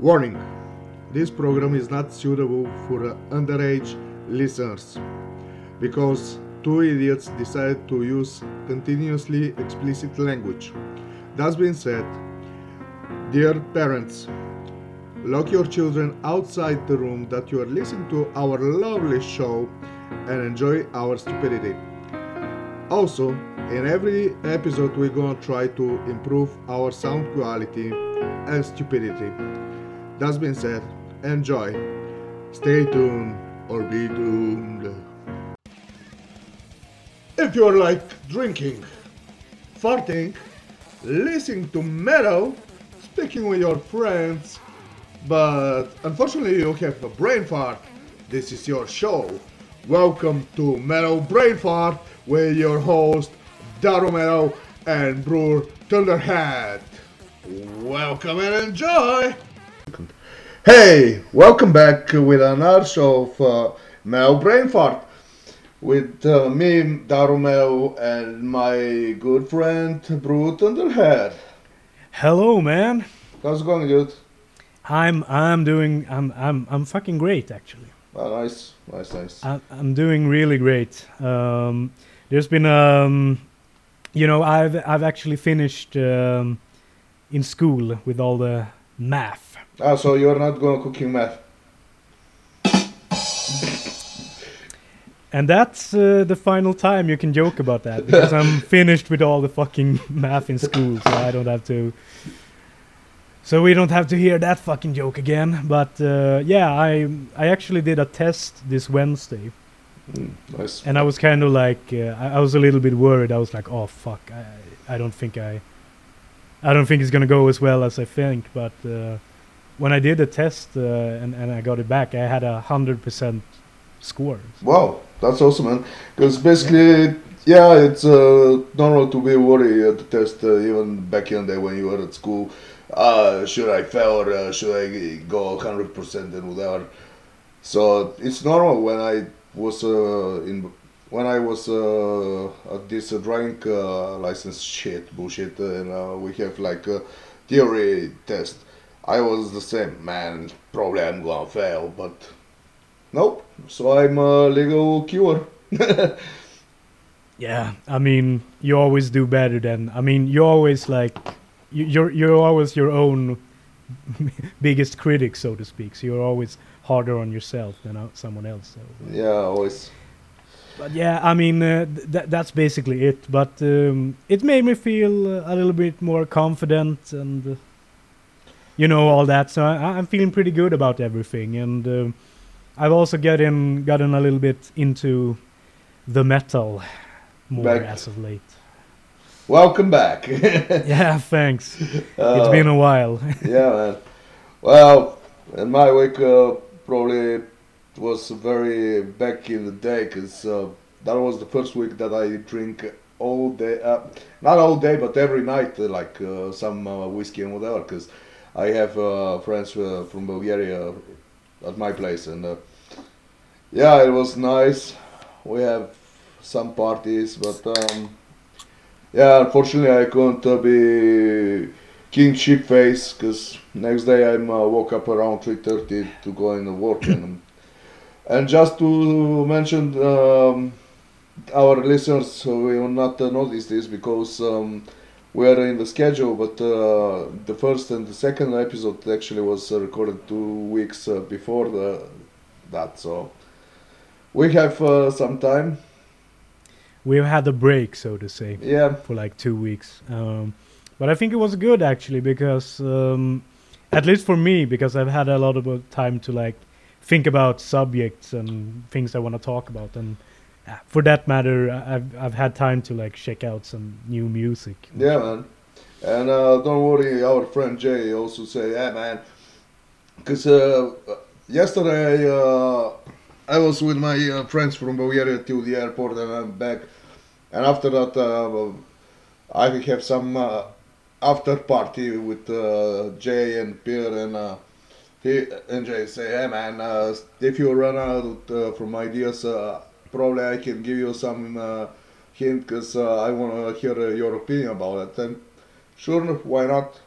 Warning this program is not suitable for underage listeners because two idiots decided to use continuously explicit language. That being said, dear parents, lock your children outside the room that you are listening to our lovely show and enjoy our stupidity. Also, in every episode, we're gonna try to improve our sound quality and stupidity. That being said, enjoy. Stay tuned or be doomed. If you're like drinking, farting, listening to metal, speaking with your friends, but unfortunately you have a brain fart, this is your show. Welcome to Metal Brain Fart with your host Daru Metal and Brewer Thunderhead. Welcome and enjoy! Hey, welcome back with another show of uh, Metal Brain Fart with uh, me, Daru Metal, and my good friend Brewer Thunderhead. Hello, man. How's it going, dude? I'm I'm doing I'm I'm I'm fucking great actually. Ah, nice, nice, nice. I'm I'm doing really great. Um, there's been um, you know, I've I've actually finished um, in school with all the math. Ah, so you're not going cooking math? And that's uh, the final time you can joke about that because I'm finished with all the fucking math in school, so I don't have to. So we don't have to hear that fucking joke again. But uh, yeah, I I actually did a test this Wednesday, Mm, nice. and I was kind of like uh, I, I was a little bit worried. I was like, oh fuck, I I don't think I I don't think it's gonna go as well as I think. But uh, when I did the test uh, and and I got it back, I had a hundred percent score. Wow, that's awesome, man. Because basically, yeah, it's uh, normal to be worried at the test, uh, even back in the day when you were at school. Uh, should I fail or uh, should I go 100% and whatever? So it's normal when I was uh, in when I was uh, at this uh, driving uh, license shit bullshit, and uh, we have like a theory test. I was the same, man. Probably I'm gonna fail, but nope. So I'm a legal cure. Yeah, I mean, you always do better than. I mean, you always like, you, you're you're always your own biggest critic, so to speak. So you're always harder on yourself than uh, someone else. So. yeah, always. But yeah, I mean, uh, th- that's basically it. But um, it made me feel uh, a little bit more confident and, uh, you know, all that. So I, I'm feeling pretty good about everything, and um I've also gotten gotten a little bit into the metal more Back. as of late. Welcome back. yeah, thanks. It's been a while. yeah, man. Well, in my week, uh, probably was very back in the day because uh, that was the first week that I drink all day. Uh, not all day, but every night, uh, like uh, some uh, whiskey and whatever. Because I have uh, friends uh, from Bulgaria at my place, and uh, yeah, it was nice. We have some parties, but um, yeah, unfortunately, I couldn't be King Sheep Face because next day I woke up around 3:30 to go in the work and and just to mention um, our listeners will not notice this because um, we are in the schedule but uh, the first and the second episode actually was uh, recorded two weeks uh, before the that so we have uh, some time We've had a break, so to say. yeah for like two weeks. Um, but I think it was good actually because, um, at least for me, because I've had a lot of uh, time to like think about subjects and things I want to talk about, and for that matter, I've I've had time to like check out some new music. Yeah, man. And uh, don't worry, our friend Jay also say, yeah, man. Because uh, yesterday uh, I was with my uh, friends from Bulgaria to the airport and I'm back. And after that, uh, I have some uh, after party with Jay and Pierre and uh, he and Jay say, hey man, if you run out from ideas, uh, probably I can give you some uh, hint because uh, I want to hear uh, your opinion about it. And sure, why not?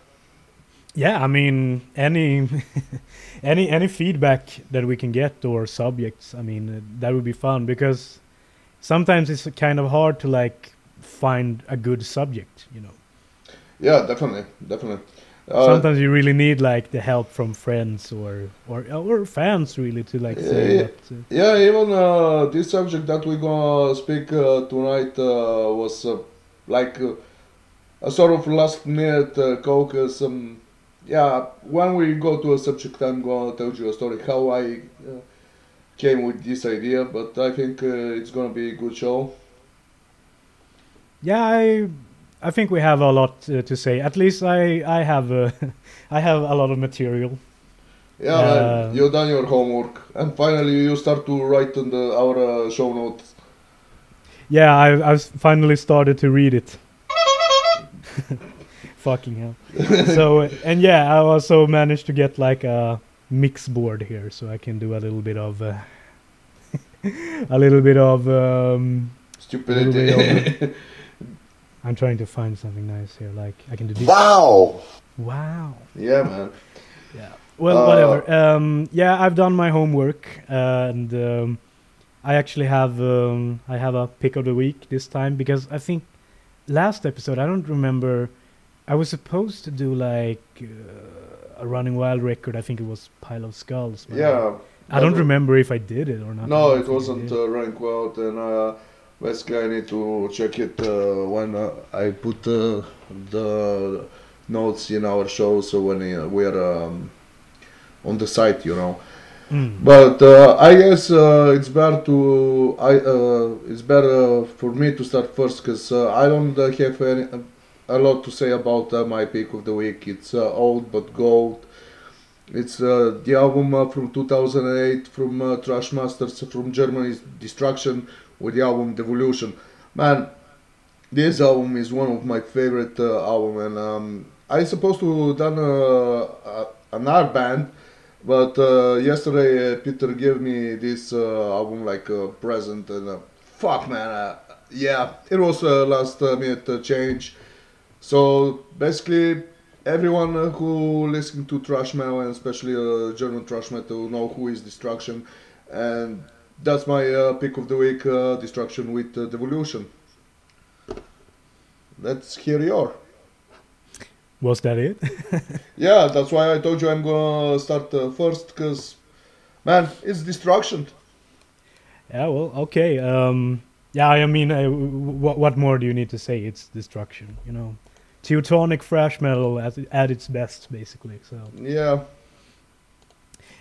Yeah, I mean any any any feedback that we can get or subjects. I mean uh, that would be fun because sometimes it's kind of hard to like find a good subject. You know, Yeah, definitely, definitely. Uh, sometimes you really need like the help from friends or or or fans really to like say Yeah, that. Uh, Yeah, even uh, this subject that we're gonna speak uh, tonight uh, was uh, like uh, a sort of last minute uh, caucus. Um, yeah, when we go to a subject, I'm gonna tell you a story how I uh, came with this idea, but I think uh, it's gonna be a good show. yeah, I I think we have a lot uh, to say. At least I I have uh, I have a lot of material. Yeah, Uh, man, you done your homework, and finally you start to write on the our uh, show notes. Yeah, I I've finally started to read it. Fucking hell. so and yeah, I also managed to get like a mix board here, so I can do a little bit of uh, a little bit of. Um, Stupidity. I'm trying to find something nice here, like I can do this. Wow. Wow. yeah, man. Yeah. Well, Uh, whatever. Um, yeah, I've done my homework, and um, I actually have um, I have a pick of the week this time because I think last episode I don't remember. I was supposed to do like uh, a running wild record. I think it was pile of skulls. Yeah. I don't remember if I did it or not. No, it wasn't uh, rank out, and uh, basically I need to check it uh, when uh, I put uh, the notes in our show, so when uh, we're um, on the site, you know. Mm. But uh, I guess uh, it's better to I uh, it's better for me to start first because uh, I don't uh, have any, a lot to say about uh, my pick of the week. It's uh, old but gold. It's uh, the album uh, from 2008 from uh, Thrash Masters from Germany's Destruction with the album Devolution. Man, this album is one of my favorite uh, album, and um, I supposed to done uh, uh, another band, but uh, yesterday uh, Peter gave me this uh, album like a present, and fuck man, yeah, it was a last minute change. So basically, everyone who listen to thrash metal and especially German thrash metal know who is Destruction, and that's my uh, pick of the week: uh, Destruction with uh, Devolution. Let's hear your. Was that it? Yeah, that's why I told you I'm gonna start uh, first, cause man, it's Destruction. yeah. Well, okay. Um, yeah. I mean, what what more do you need to say? It's destruction. You know, Teutonic thrash metal at at its best, basically. So. Yeah,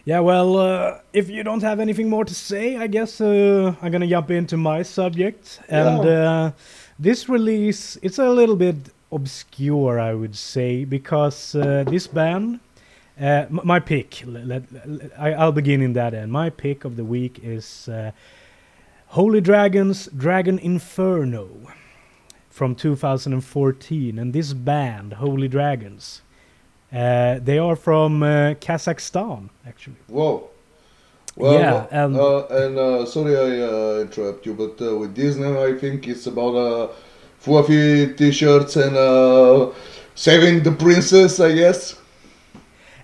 Yeah, well, uh, if you don't have anything more to say, I guess uh, I'm gonna jump into my subject. And uh, this release, it's a little bit obscure, I would say, because uh, this band, uh, m- my pick, let, let, I, I'll begin in that end. My pick of the week is uh, Holy Dragons Dragon Inferno from 2014. And this band, Holy Dragons, uh, they are from uh, Kazakhstan, actually. whoa. Well, Yeah, and- uh, and uh, sorry I uh, interrupt you, but uh, with name I think it's about uh, fluffy t-shirts and uh, saving the princess, I guess.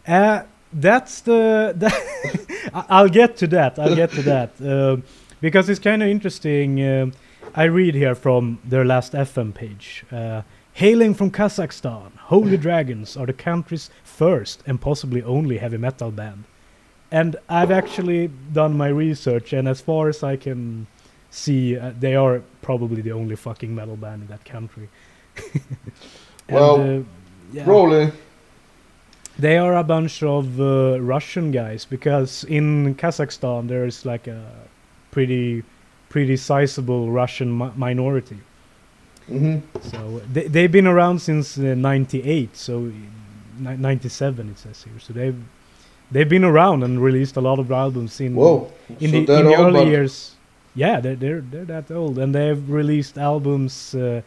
Uh, that's the. I- I'll get to that. I'll get to that because it's kind of interesting. um I read here from their last FM page. Hailing from Kazakhstan, Holy Dragons are the country's first and possibly only heavy metal band. And I've actually done my research, and as far as I can see, uh, they are probably the only fucking metal band in that country. And, Well, uh, yeah. Probably. They are a bunch of uh, Russian guys because in Kazakhstan there is like a pretty, pretty sizable Russian mi- minority. Hmm So they they've been around since uh, '98, so ni- '97 it says here. So they've they've been around and released a lot of albums in Whoa. in so the, in the early years. Yeah, they're they're they're that old, and they've released albums uh,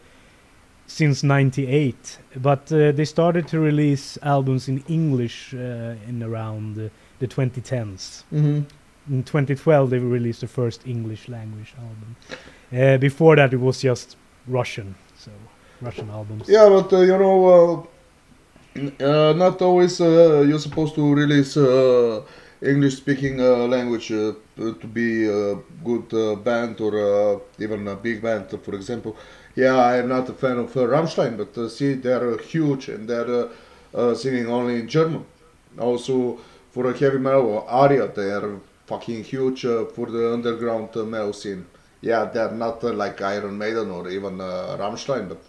since '98. But uh, they started to release albums in English uh, in around uh, the 2010s. Mhm. In 2012, they released the first English language album. Uh, before that, it was just Russian, so Russian albums. Yeah, but uh, you know, uh, Uh, not always uh, you're supposed to release uh, English speaking uh, language to be a good band or even a big band, for example. Yeah, I'm not a fan of Rammstein, but see, they're huge and they're singing only in German. Also, for a heavy metal, Aria, they're fucking huge for the underground metal scene. Yeah, they're not uh, like Iron Maiden or even uh, Rammstein, but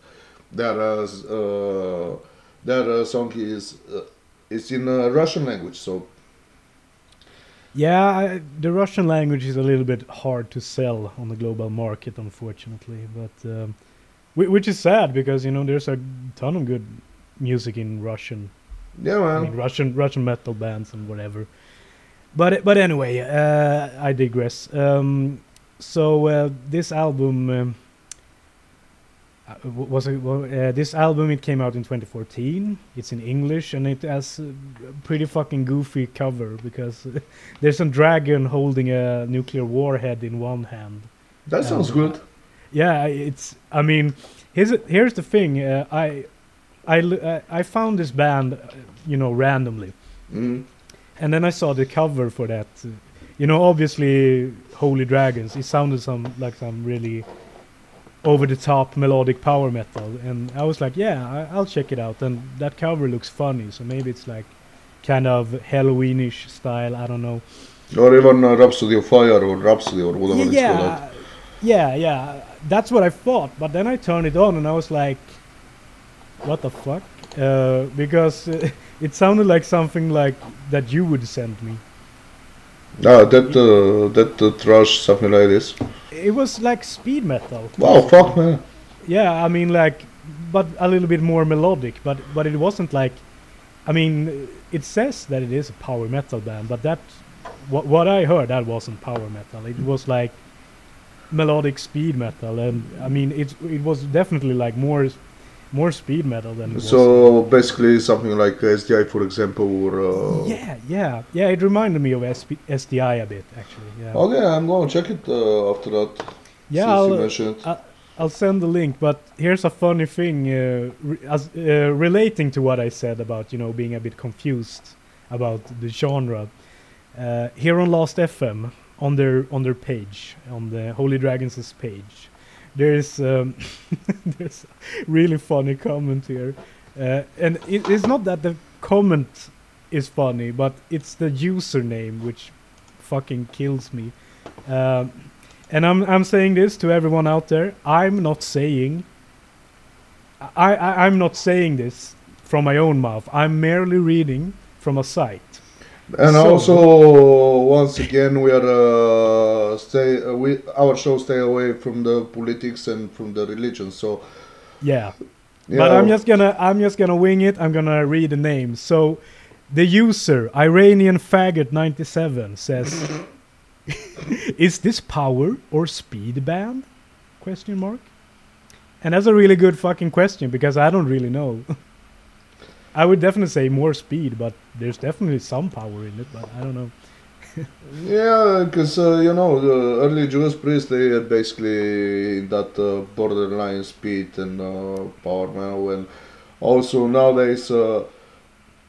their uh, uh, their uh, song is uh, is in uh, Russian language, so Yeah, I, the Russian language is a little bit hard to sell on the global market, unfortunately. But um, whi- which is sad because you know there's a ton of good music in Russian. yeah, I mean Russian Russian metal bands and whatever. But but anyway, uh, I digress. Um, so uh, this album um, uh, was uh, this album it came out in 2014. It's in English and it has a pretty fucking goofy cover because there's a dragon holding a nuclear warhead in one hand. That sounds Um, good. Yeah, it's. I mean, here's here's the thing. Uh, I I uh, I found this band, you know, randomly, Mm. and then I saw the cover for that. You know, obviously, Holy Dragons. It sounded some like some really over the top melodic power metal, and I was like, yeah, I, I'll check it out. And that cover looks funny, so maybe it's like kind of Helloweenish style. I don't know. Or even uh, Rhapsody of Fire or Rhapsody or whatever it's called. yeah, yeah, yeah. That's what I thought. But then I turned it on and I was like, "What the fuck?" Uh, because uh, it sounded like something like that you would send me. Ah, that uh, that uh, trash something like this. It was like speed metal. Wow, fuck man. Yeah, I mean like, but a little bit more melodic. But but it wasn't like, I mean, it says that it is a power metal band, but that what what I heard that wasn't power metal. It was like melodic speed metal, and I mean it it was definitely like more more speed metal than. So basically something like SDI, for example, or. Uh, yeah, yeah, yeah. It reminded me of SP, SDI a bit, actually. Yeah, Okay, I'm gonna check it uh, after that. yeah. I'll, you mentioned it. I- I'll send the link, but here's a funny thing uh, re- as, uh, relating to what I said about you know being a bit confused about the genre. Uh, here on Last FM, on their on their page, on the Holy Dragons' page, there's um, there's a really funny comment here, uh, and it, it's not that the comment is funny, but it's the username which fucking kills me. Um, and I'm I'm saying this to everyone out there. I'm not saying. I, I I'm not saying this from my own mouth. I'm merely reading from a site. And So- also, once again, we are uh, stay. Uh, we our show stay away from the politics and from the religion. So, Yeah. you But I'm just gonna I'm just gonna wing it. I'm gonna read the name. So, the user Iranian faggot 97 says, "Is this power or speed band?" Question mark. And that's a really good fucking question because I don't really know. I would definitely say more speed, but there's definitely some power in it. But I don't know. yeah, because uh, you know the early Judas Priest they had basically that uh, borderline speed and uh, power metal, and also nowadays uh,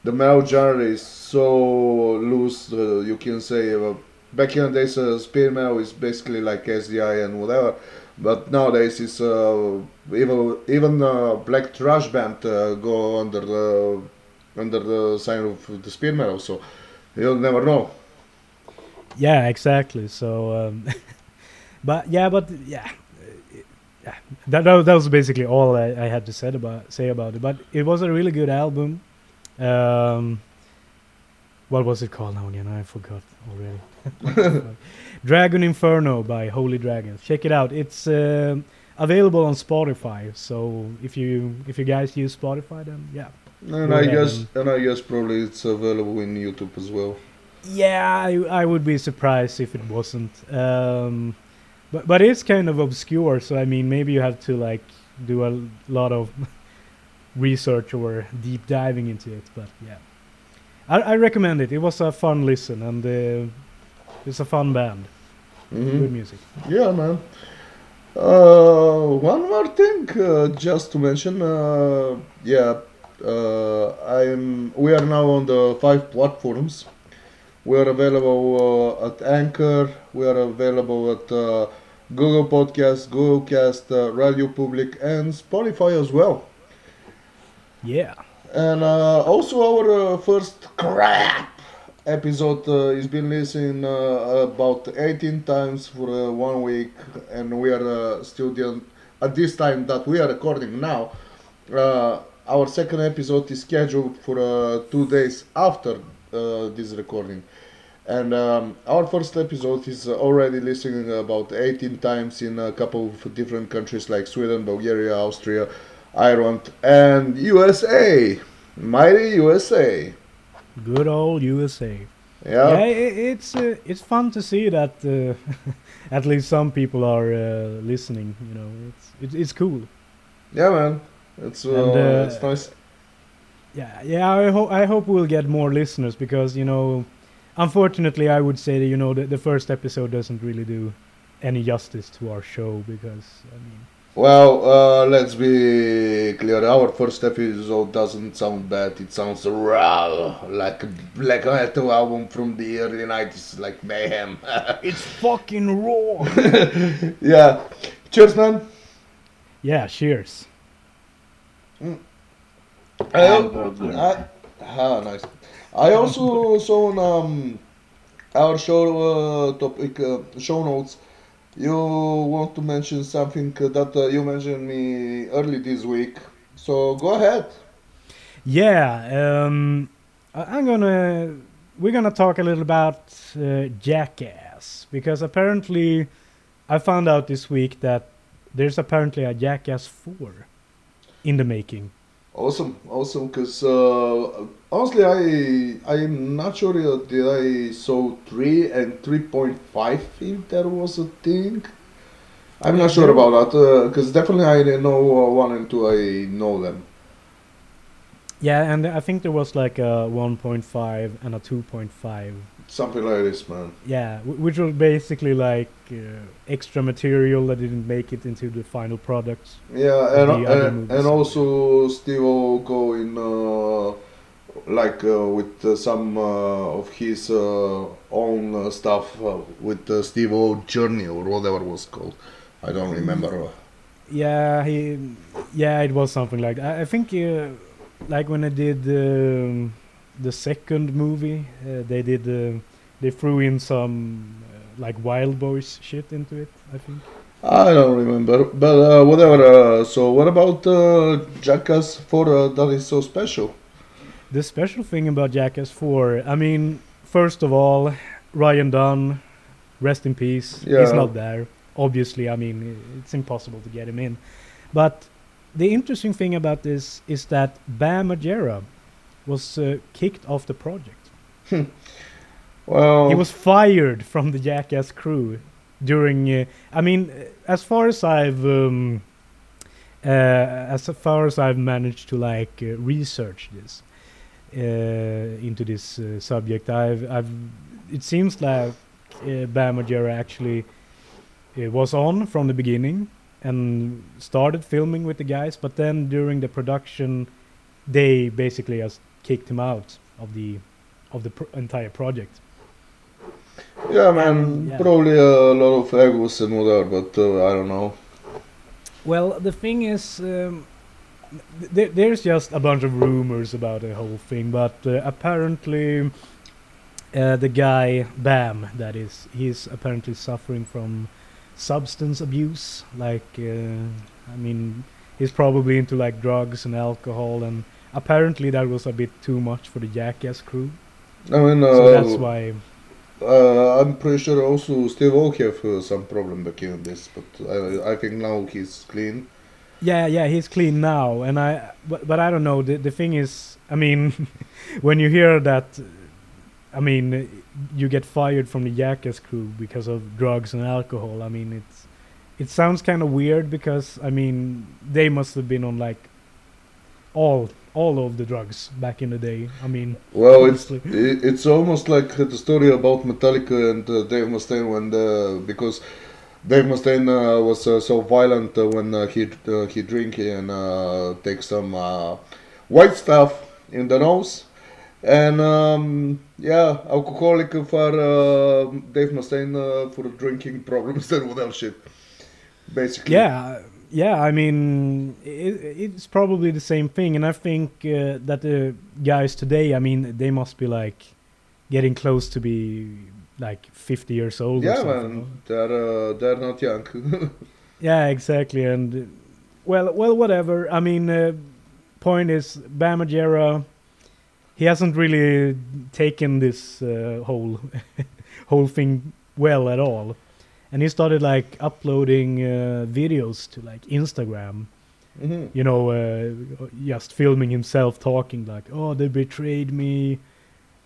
the metal genre is so loose. Uh, you can say uh, back in the days speed metal is basically like SDI and whatever, but nowadays it's uh, even even uh, black thrash band uh, go under the under the sign of the speed metal, so you'll never know. Yeah, exactly. So, um, but yeah, but yeah, yeah. That, that that was basically all I, I had to say about say about it. But it was a really good album. Um, what was it called now again? I forgot already. Dragon Inferno by Holy Dragons. Check it out. It's um available on Spotify. So if you if you guys use Spotify, then yeah. And I guess, and- and I guess probably it's available in YouTube as well. Yeah, I, I would be surprised if it wasn't. Um, but but it's kind of obscure, so I mean, maybe you have to like do a lot of research or deep diving into it. But yeah, I, I recommend it. It was a fun listen, and uh, it's a fun band. Mhm. Good music. Yeah, man. Uh, one more thing, uh, just to mention. Uh, yeah, Uh, I'm. We are now on the five platforms. We are available uh, at Anchor. We are available at uh, Google Podcast, Google Cast, uh, Radio Public, and Spotify as well. Yeah. And uh, also our uh, first crap episode uh, is been listened uh, about 18 times for uh, one week, and we are uh, the, at this time that we are recording now. Uh, our second episode is scheduled for uh, two days after uh, this recording. And um, our first episode is already listening about 18 times in a couple of different countries like Sweden, Bulgaria, Austria, Ireland, and USA. Mighty USA. Good old USA. Yeah. Yeah, i it's uh, it's fun to see that uh, at least some people are uh, listening. You know, it's it's, it's cool. Yeah, man. It's uh, And, uh, it's nice. Yeah, yeah. I hope I hope we'll get more listeners because you know, unfortunately, I would say that you know the, the first episode doesn't really do any justice to our show because I mean, Well, uh, let's be clear. Our first episode doesn't sound bad. It sounds raw, like like a metal album from the early '90s, like Mayhem. it's fucking raw. yeah. Cheers, man. yeah, cheers. I, I, ah, nice. I also saw on um, our show uh, topic uh, show notes. You want to mention something that uh, you mentioned me early this week. So go ahead. Yeah, um, I'm gonna we're gonna talk a little about uh, Jackass because apparently I found out this week that there's apparently a Jackass four in the making. Awesome, awesome. Cause uh, honestly, I I'm not sure uh, that I saw three and three point five if there was a thing. I'm not sure about that. Uh, Cause definitely I didn't know uh, one and two. I know them. Yeah, and I think there was like a 1.5 and a 2.5. Something like this, man. Yeah, which was basically like uh, extra material that didn't make it into the final product. Yeah, and and, and also Steve O go in uh, like uh, with uh, some uh, of his uh, own uh, stuff uh, with uh, Steve O Journey or whatever it was called. I don't remember. Yeah, he, yeah, it was something like that. I, I think, uh, like when I did um, the second movie, uh, they did, uh, they threw in some uh, like Wildboyz shit into it. I think. I don't remember, but uh, whatever. Uh, so what about uh, Jackass 4 uh, that is so special? The special thing about Jackass 4, I mean, first of all, Ryan Dunn, rest in peace. Yeah. He's not there. Obviously, I mean, it's impossible to get him in. But the interesting thing about this is that Bam Margera was uh, kicked off the project. Well, He was fired from the Jackass crew during. Uh, I mean, as far as I've um, uh, as far as I've managed to like uh, research this uh, into this uh, subject, I've I've it seems like uh, Bam Margera actually was on from the beginning and started filming with the guys, but then during the production, they basically just kicked him out of the of the pr- entire project. yeah, man, yeah. probably a lot of egos and whatever, but uh, I don't know. Well, the thing is, um, th- th- there's just a bunch of rumors about the whole thing, but uh, apparently, uh, the guy Bam, that is, he's apparently suffering from substance abuse. Like, uh, I mean, he's probably into like drugs and alcohol, and apparently that was a bit too much for the Jackass crew. I mean, uh, So that's why. Uh, I'm pretty sure also Steve O have uh, some problem back in this, but I, I think now he's clean. Yeah, yeah, he's clean now, and I. But, but I don't know. The the thing is, I mean, when you hear that, I mean, you get fired from the Jackass crew because of drugs and alcohol. I mean, it's it sounds kind of weird because I mean they must have been on like all all of the drugs back in the day. I mean, Well, it's honestly. i- it's almost like the story about Metallica and uh, Dave Mustaine when the because Dave Mustaine uh, was uh, so violent uh, when uh, he uh, he drink and uh, take some uh, white stuff in the nose, and um, yeah, alcoholic for uh, Dave Mustaine uh, for drinking problems and what else shit. Basically. Yeah, yeah. I mean, it, it's probably the same thing, and I think uh, that the guys today, I mean, they must be like getting close to be like 50 years old. or Yeah, something, man, they're uh, they're not young. Yeah, exactly. And well, well, whatever. I mean, uh, point is, Bam Margera, he hasn't really taken this uh, whole whole thing well at all, and he started like uploading uh, videos to like Instagram. Mhm. You know, uh, just filming himself talking like, "Oh, they betrayed me,"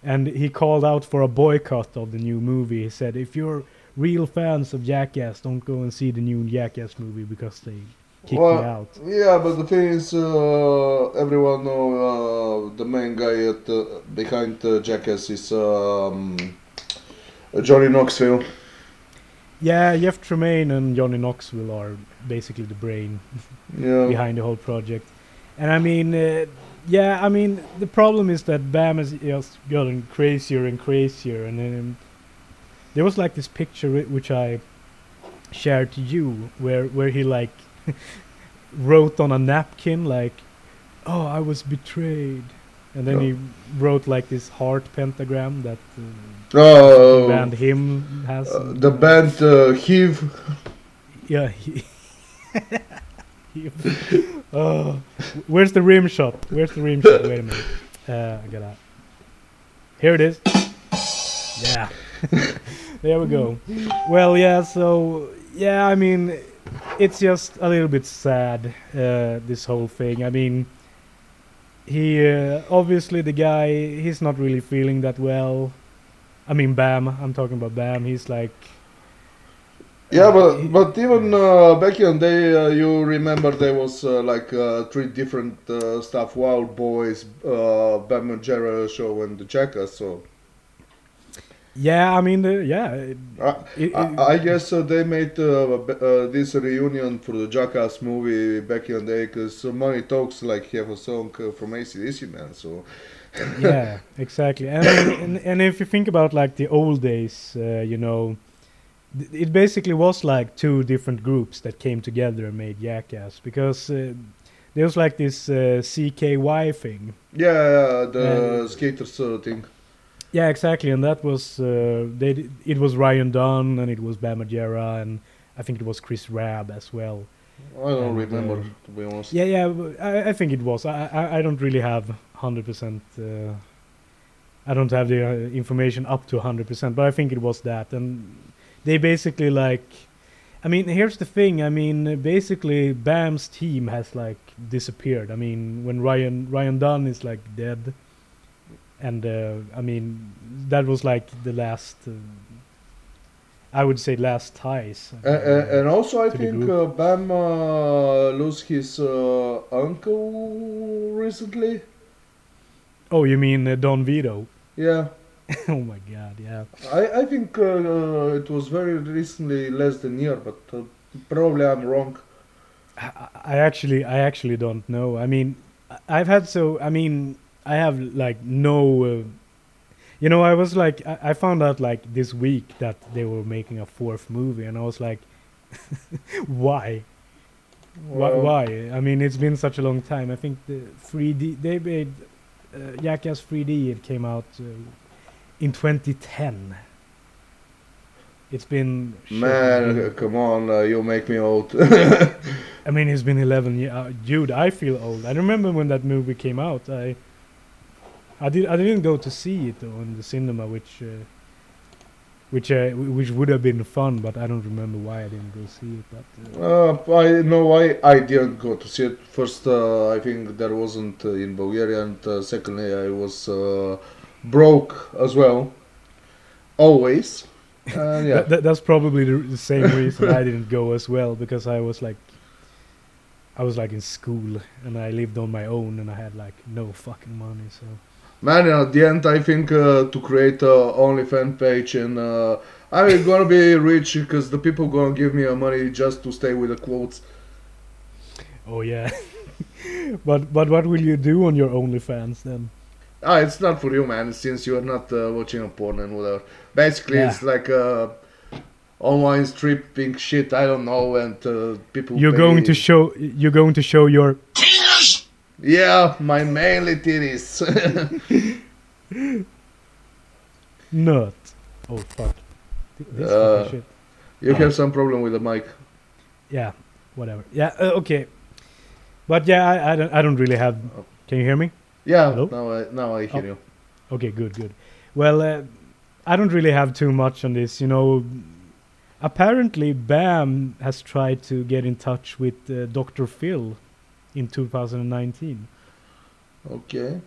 and he called out for a boycott of the new movie. He said, "If you're real fans of Jackass, don't go and see the new Jackass movie because they kicked Well, me out." Yeah, but the thing is, uh, everyone know uh, the main guy at uh, behind uh, Jackass is um, Johnny Knoxville. Yeah, Jeff Tremaine and Johnny Knoxville are basically the brain Yeah. behind the whole project. And I mean, uh, yeah, I mean, the problem is that Bam has just gotten crazier and crazier. And um, there was like this picture which I shared to you, where where he like wrote on a napkin like, "Oh, I was betrayed," and then Oh. he wrote like this heart pentagram that uh, Oh, band him has. uh, the band uh, Heave. Yeah. He he- oh, where's the rim shot? Where's the rim shot? Wait a minute. Uh, I gotta. Here it is. Yeah. there we go. Well, yeah. So yeah, I mean, it's just a little bit sad. Uh, this whole thing. I mean, he uh, obviously the guy. He's not really feeling that well. I mean, Bam. I'm talking about Bam. He's like. Yeah, uh, but he- but even uh, back in the day, uh, you remember there was uh, like uh, three different uh, stuff: Wildboyz, uh, Bam Margera show, and the Jackass. So Yeah, I mean, the, yeah. it- uh, it- I, I guess uh, they made uh, uh, this reunion for the Jackass movie back in the day because Money Talks like have a song uh, from ACDC, man. So yeah, exactly. And, and and if you think about like the old days, uh, you know, th- it basically was like two different groups that came together and made Jackass because uh, there was like this uh, CKY thing. yeah, the Uh, skaters thing. Yeah, exactly, and that was uh, they. It was Ryan Dunn and it was Bam and I think it was Chris Raab as well. I don't and, remember uh, to be honest. Yeah, yeah, I, I think it was. I, I, I don't really have hundred percent. Uh, I don't have the uh, information up to hundred percent, but I think it was that, and they basically like. I mean, here's the thing. I mean, basically, Bam's team has like disappeared. I mean, when Ryan Ryan Dunn is like dead, and uh, I mean, that was like the last. Uh, I would say last ties. Uh, uh, and also, I think uh, Bam uh, lost his uh, uncle recently. oh, you mean uh, Don Vito? Yeah, oh my God! Yeah. I, I think uh, it was very recently, less than year, but uh, probably I'm wrong. I I actually, I actually don't know. I mean, I've had so. I mean, I have like no. Uh, you know, I was like, I, I found out like this week that they were making a fourth movie, and I was like, why? Why? Well, Why? I mean, it's been such a long time. I think the 3D they made uh, Jackass 3D. It came out uh, in 2010. It's been Man, uh, come on, uh, you make me old. I mean, it's been 11 years. Uh, dude, I feel old. I remember when that movie came out. I, I did. I didn't go to see it on the cinema, which, uh, which, uh, which would have been fun. But I don't remember why I didn't go see it. But uh, uh, I know why I didn't go to see it. First, uh, I think there wasn't uh, in Bulgaria, and uh, secondly, I was uh, broke as well. Always. And yeah. that, that, that's probably the, the same reason I didn't go as well because I was like, I was like in school and I lived on my own and I had like no fucking money. So Man, at the end, I think uh, to create a OnlyFans page and uh, I'm gonna be rich because the people gonna give me uh, money just to stay with the clothes. oh yeah, but but what will you do on your OnlyFans then? Ah, it's not for you, man. Since you are not uh, watching a porn and whatever. Basically, Yeah. it's like uh, online stripping shit. I don't know, and uh, people. You're going to show you're going to show your Yeah, my mainly titties. nut. Oh fuck. This Uh, shit. you have some problem with the mic. Yeah, whatever. Yeah, uh, okay. But yeah, I, I don't I don't really have. Can you hear me? Yeah, Hello? now I now I hear Oh. you. Okay, good, good. Well, uh, I don't really have too much on this. You know, apparently Bam has tried to get in touch with uh, Dr. Phil in 2019. Okay.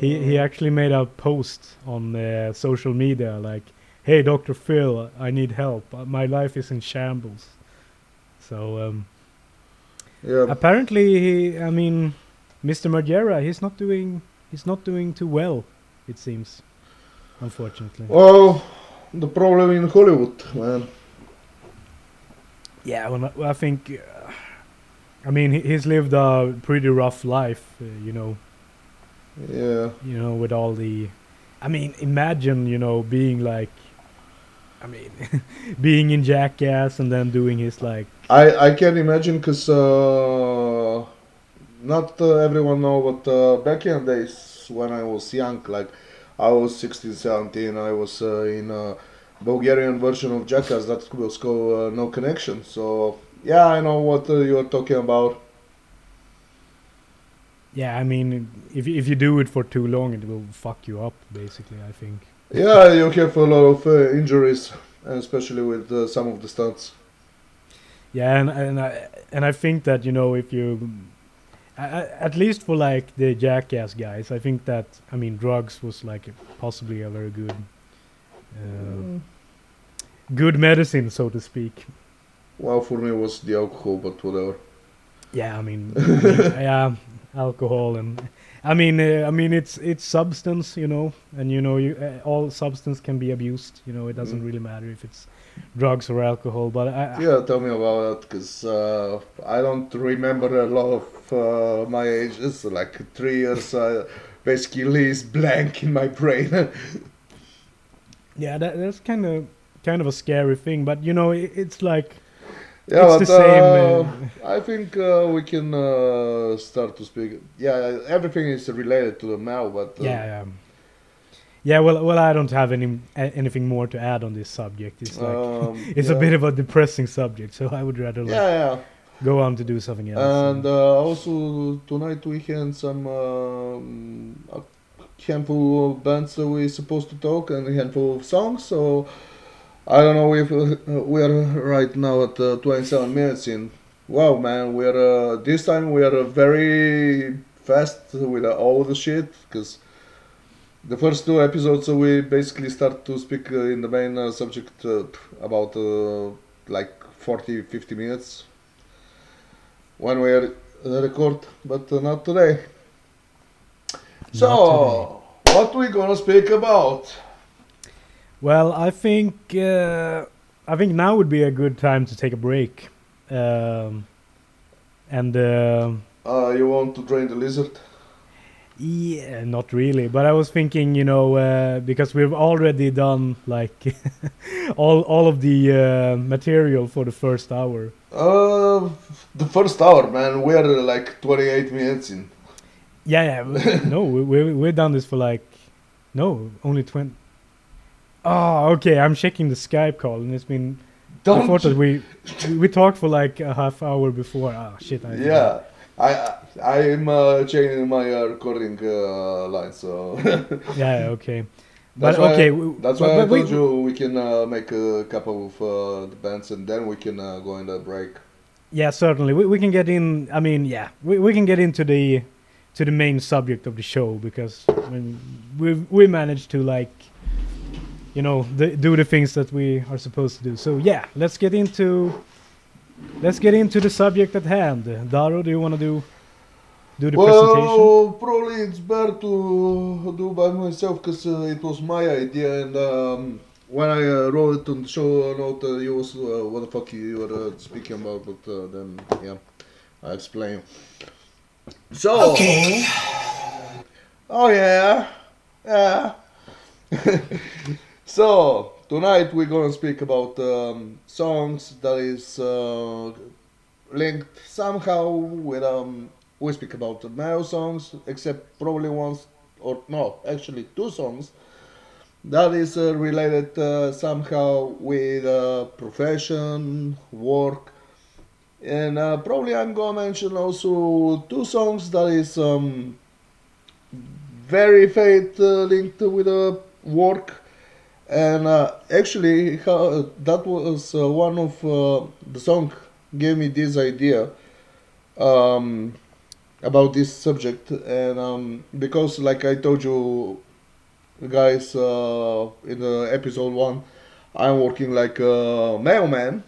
He he Uh, actually made a post on uh, social media like, "Hey, Dr. Phil, I need help. Uh, My life is in shambles." So um, Yeah. apparently, he, I mean, Mr. Margera, he's not doing he's not doing too well. It seems, unfortunately. Well, the problem in Hollywood, man. Yeah, well, I- I think. I mean, he's lived a pretty rough life, uh, you know. Yeah. You know, with all the. I mean, imagine, you know, being like. I mean, being in Jackass and then doing his like. I I can imagine because uh, not uh, everyone know, but uh, back in the days when I was young, like I was 16, 17, I was uh, in a Bulgarian version of Jackass that was called uh, No Connection. So yeah, I know what uh, you are talking about. Yeah, I mean, if if you do it for too long, it will fuck you up. Basically, I think. Yeah, you have a lot of uh, injuries, especially with uh, some of the stunts. Yeah, and and I and I think that you know if you, I, I- at least for like the Jackass guys, I think that I mean drugs was like possibly a very good, uh, good medicine, so to speak. Well, for me it was the alcohol, but whatever. Yeah, I mean, I mean, yeah, alcohol and I mean, uh, I mean it's it's substance, you know, and you know, you uh, all substance can be abused. You know, it doesn't Mm. really matter if it's drugs or alcohol. But I, I- Yeah, tell me about that, because uh, I don't remember a lot of uh, my ages. Like three years, uh, basically is blank in my brain. yeah, that, that's kind of kind of a scary thing. But you know, it, it's like yeah, It's but the same, uh, I think uh, we can uh, start to speak. Yeah, everything is related to the now, but uh, yeah, yeah. Yeah, well, well, I don't have any anything more to add on this subject. It's like um, it's yeah. a bit of a depressing subject, so I would rather like, yeah, yeah. go on to do something else. And uh, also tonight we had some um, a handful of bands that we're supposed to talk and a handful of songs. So I don't know if uh, we are right now at uh, 27 minutes in. Wow, man, we are uh, this time we are uh, very fast with uh, all the shit because the first two episodes we basically start to speak uh, in the main uh, subject uh, about uh, like 40 50 minutes when we are uh, record, but uh, not today. So, what we gonna speak about? Well, I think uh, I think now would be a good time to take a break, um, and uh, Uh, you want to drain the lizard? yeah, not really. But I was thinking, you know, uh, because we've already done like all all of the uh, material for the first hour. Uh, the first hour, man. We are like 28 minutes in. Yeah, yeah. no, we we we've done this for like no, only twenty. Oh, okay. I'm checking the Skype call, and it's been. I Don't. we we talked for like a half hour before. Ah, shit. I yeah, I I I'm uh, changing my uh, recording uh, line, so Yeah. Okay. That's but why- okay. w- that's but- why I but we- told you we can uh, make a couple of uh, the bands and then we can uh, go in the break. Yeah, certainly. We we can get in. I mean, yeah, we we can get into the to the main subject of the show because I mean, we we managed to like, you know, the, do the things that we are supposed to do. So yeah, let's get into let's get into the subject at hand. Daro, do you want to do do the presentation? well, probably it's better to do by myself because uh, it was my idea and um, when I uh, wrote it on the show note, uh, you was uh, what the fuck you were uh, speaking about, but uh, then yeah, I explain. So. Okay. Oh yeah, yeah. so tonight we're gonna speak about um, songs that is uh, linked somehow with um. We speak about male songs, except probably once or no, actually two songs that is uh, related uh, somehow with uh, profession, work, and uh, probably I'm gonna mention also two songs that is um, very faith uh, linked with uh, work, and uh, actually how, that was uh, one of uh, the song gave me this idea um, about this subject, and um, because like I told you guys uh, in the episode one, I'm working like a mailman,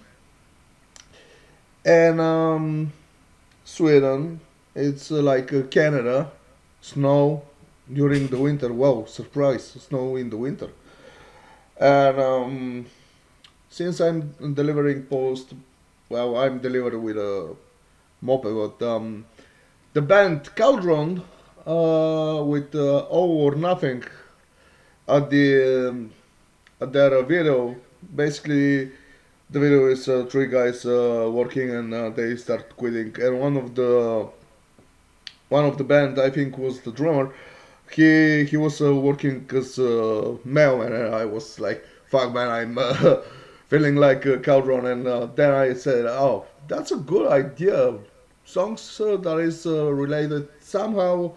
and um, Sweden, it's uh, like uh, Canada, snow during the winter. Wow, surprise, snow in the winter, and um, since I'm delivering post, well, I'm delivering with a moped, but um, the band Cauldron uh, with uh, All or Nothing at the um, at their video basically the video is uh, three guys uh, working and uh, they start quitting. And one of the one of the band i think was the drummer he he was uh, working as a mailman and i was like fuck man i'm uh, feeling like a Cauldron and uh, then i said oh that's a good idea songs uh, that is uh, related somehow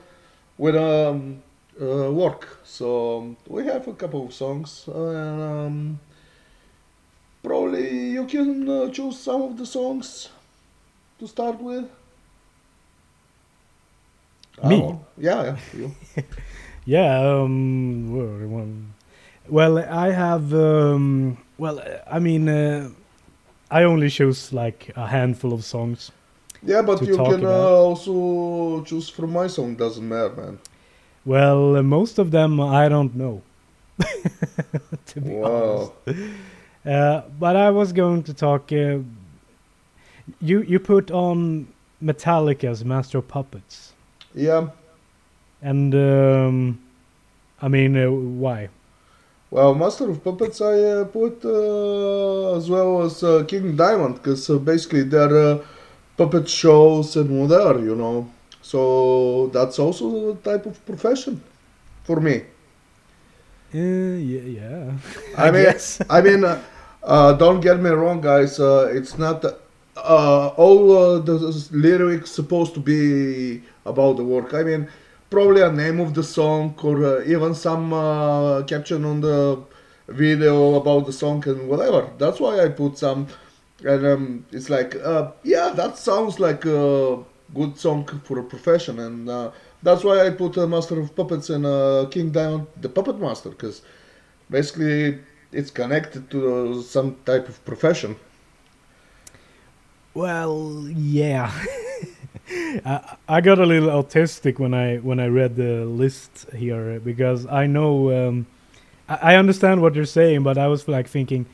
with um, uh, work. So um, we have a couple of songs, uh, and um, probably you can uh, choose some of the songs to start with. Me? Oh, yeah, yeah. Yeah. Um. well, Well, I have. Um, well, I mean, uh, I only choose like a handful of songs. Yeah, but you can uh, also choose from my song. Doesn't matter, man. Well, uh, most of them I don't know. to be honest. Wow. Uh, but I was going to talk. Uh, you you put on Metallica's Master of Puppets, Yeah. and um, I mean, uh, why? Well, Master of Puppets I uh, put uh, as well as uh, King Diamond because uh, basically they're uh, puppet shows and whatever, you know. So that's also a type of profession for me. Uh, yeah, yeah. I, mean. I mean, uh, uh, don't get me wrong, guys. Uh, it's not uh, all uh, the lyrics supposed to be about the work. I mean, probably a name of the song or uh, even some uh, caption on the video about the song and whatever. That's why I put some. And um, it's like, uh, yeah, that sounds like a good song for a profession, and uh, that's why I put a Master of Puppets and uh, King Diamond, the Puppet Master, because basically it's connected to some type of profession. Well, yeah. I, I got a little autistic when I when I read the list here because I know um, I, I understand what you're saying, but I was like thinking,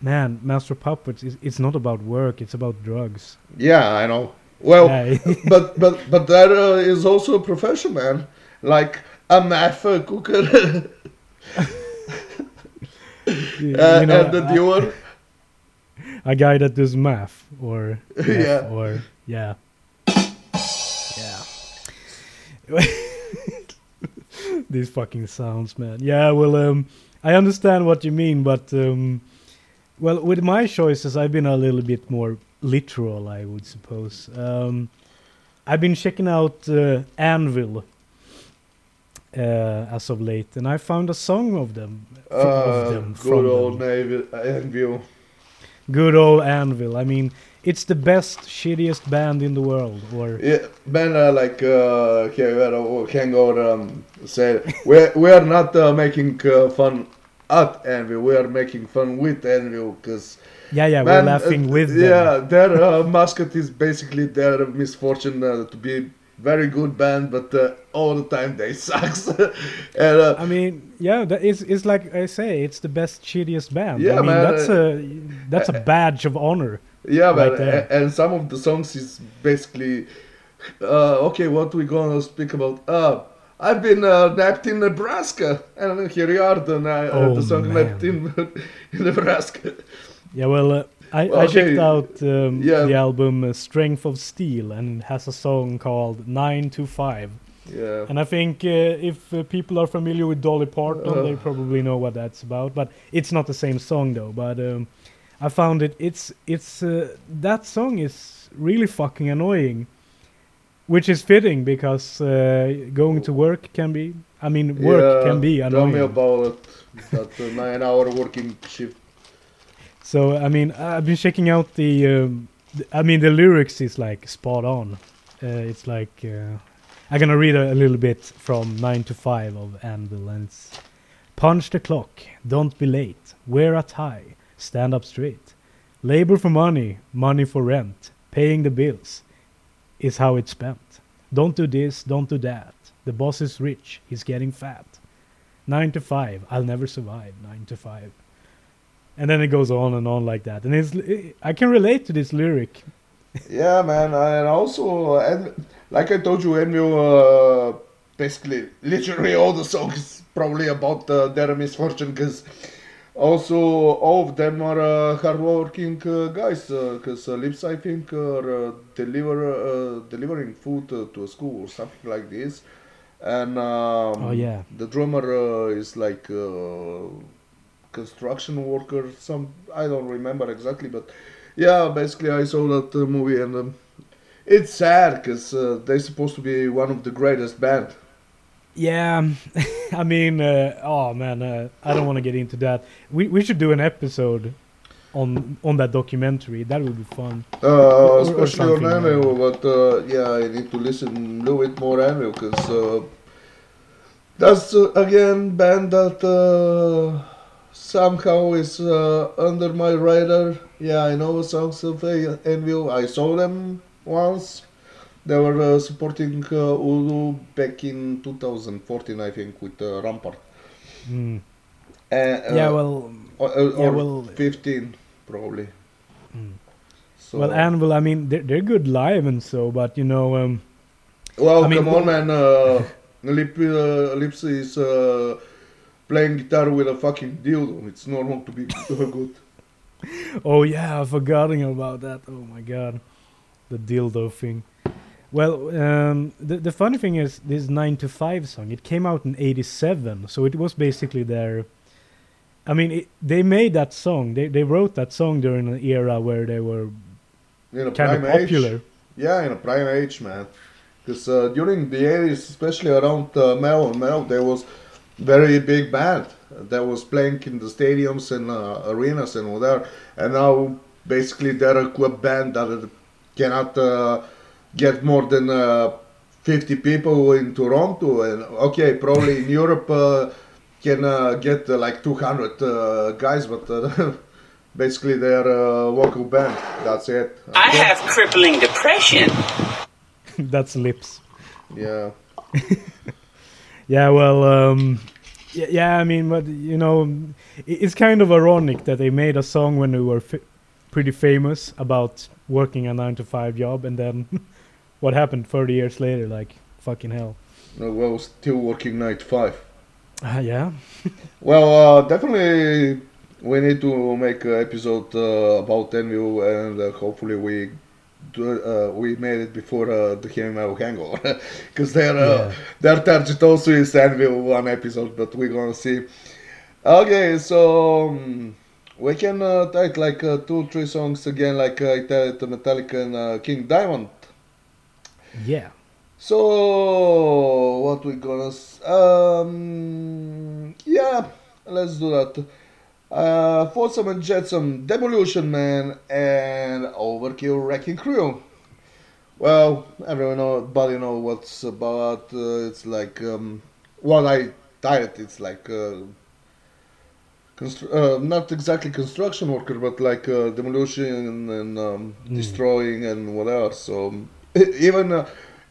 man, Master of Puppets is it's not about work; it's about drugs. Yeah, I know. Well, but but but that uh, is also a profession, man. Like a math uh, cooker You uh, know, and the a- doer. A guy that does math or math Yeah. or yeah yeah these fucking sounds man yeah well um i understand what you mean but um well with my choices i've been a little bit more literal i would suppose um i've been checking out uh, anvil uh, as of late and i found a song of them f- of Uh, them good from old them. Navy Anvil. Good old Anvil. I mean, it's the best, shittiest band in the world. Or Yeah, man, uh, like uh, Kevin go um, say we're, we are not uh, making uh, fun at Anvil, we are making fun with Anvil because yeah, yeah, Man, we're laughing uh, with them. Yeah, their uh, mascot is basically their misfortune uh, to be very good band, but uh, all the time they sucks. and uh, I mean, yeah, that is it's like I say, it's the best, shittiest band. Yeah, I mean, man, that's uh, a that's a badge of honor. yeah, right but there. and some of the songs is basically Uh, okay, what we gonna speak about? Uh, I've been uh, napped in Nebraska, and here you are, the, uh, Oh, the song man. napped in, in Nebraska. Yeah, well, uh, I, Well, I okay, checked out um, yeah. the album uh, Strength of Steel and it has a song called 9 to 5. Yeah. And I think uh, if uh, people are familiar with Dolly Parton, Uh. they probably know what that's about. But it's not the same song though. But um, I found it. It's it's uh, that song is really fucking annoying, which is fitting because uh, going to work can be. I mean, work Yeah, can be annoying. Tell me about it. That nine-hour working shift. So I mean, I've been checking out the. Um, th- I mean, the lyrics is like spot on. Uh, it's like uh, I'm gonna read a, a little bit from Nine to Five of it's punch the clock, don't be late, wear a tie, stand up straight, labor for money, money for rent, paying the bills is how it's spent. Don't do this, don't do that. The boss is rich, he's getting fat. Nine to five, I'll never survive. Nine to five and then it goes on and on like that. And it's i can relate to this lyric. Yeah, man, and also, and like I told you, Anvil, uh, basically, literally all the songs probably about uh, their misfortune, because also all of them are uh, hardworking uh, guys, because uh, Lips, I think, are uh, deliver uh, delivering food uh, to a school or something like this, and um, Oh, yeah. the drummer uh, is like uh, construction worker. Some I don't remember exactly, but yeah, basically I saw that uh, movie and um, it's sad because uh, they're supposed to be one of the greatest band. yeah i mean uh, oh man uh, i don't want to get into that we, we should do an episode on on that documentary that would be fun Uh, or especially on something, Anvil, but uh, yeah, I need to listen a little bit more Anvil because uh, that's uh, again band that uh, somehow is uh, under my radar. Yeah, I know songs of uh, Anvil. I saw them once. They were uh, supporting uh, Ulu back in 2014, I think, with uh, Rampart. Mm. Uh, uh, yeah well or, or yeah, well- 15 probably. Mm. So, well anvil i mean they're, they're good live and so but you know um Well, I mean, come on, man. Uh, Lip, uh, Lips is uh, playing guitar with a fucking dildo. It's normal to be so good. Oh yeah, I forgetting about that. Oh my god, the dildo thing. Well, um, the the funny thing is this nine to five song. It came out in '87, so it was basically their. I mean, it, they made that song. They they wrote that song during an era where they were kind of prime popular. age. Yeah, in a prime age, man. Because uh, during the 80s, especially around uh, Mel and Mel, there was very big band that was playing in the stadiums and uh, arenas and whatever. And now, basically, they're a club band that cannot uh, get more than uh, 50 people in Toronto. And okay, probably in Europe uh, can uh, get uh, like 200 uh, guys, but uh, basically they're a local band. That's it. I have crippling depression. That's lips. Yeah. Yeah, well, um, yeah, yeah. I mean, but you know, it's kind of ironic that they made a song when they were f- pretty famous about working a nine to five job, and then what happened 30 years later? Like fucking hell. Uh, well, still working night five. Ah, yeah. Well, uh, definitely we need to make an episode uh, about Anvil, and uh, hopefully we uh, we made it before uh, the Heavy Metal Hangover, because their uh, Yeah. their target also is Anvil one episode, but we're gonna see. Okay, so um, we can uh, take like uh, two, three songs again, like uh, Metallica and uh, King Diamond. Yeah. So what we gonna s- um yeah let's do that. Uh Flotsam and Jetsam, Demolition Man and Overkill Wrecking Crew. Well, everyone know what's about uh, it's like um what I titled it's like uh, uh, not exactly construction worker, but like uh, demolition and um, Mm. destroying and whatever. So even uh,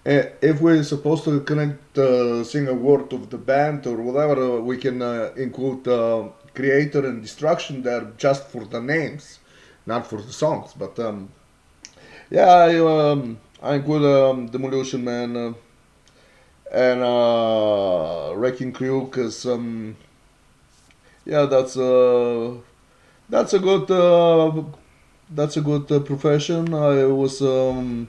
uh, if we're supposed to connect a single word of the band or whatever, uh, we can uh, include uh, Kreator and destruction there just for the names, not for the songs. But um, yeah, I, um, I'm with um, Demolition Man uh, and uh, Wrecking Crew because um, yeah, that's uh, that's a good uh, that's a good uh, profession. I was um,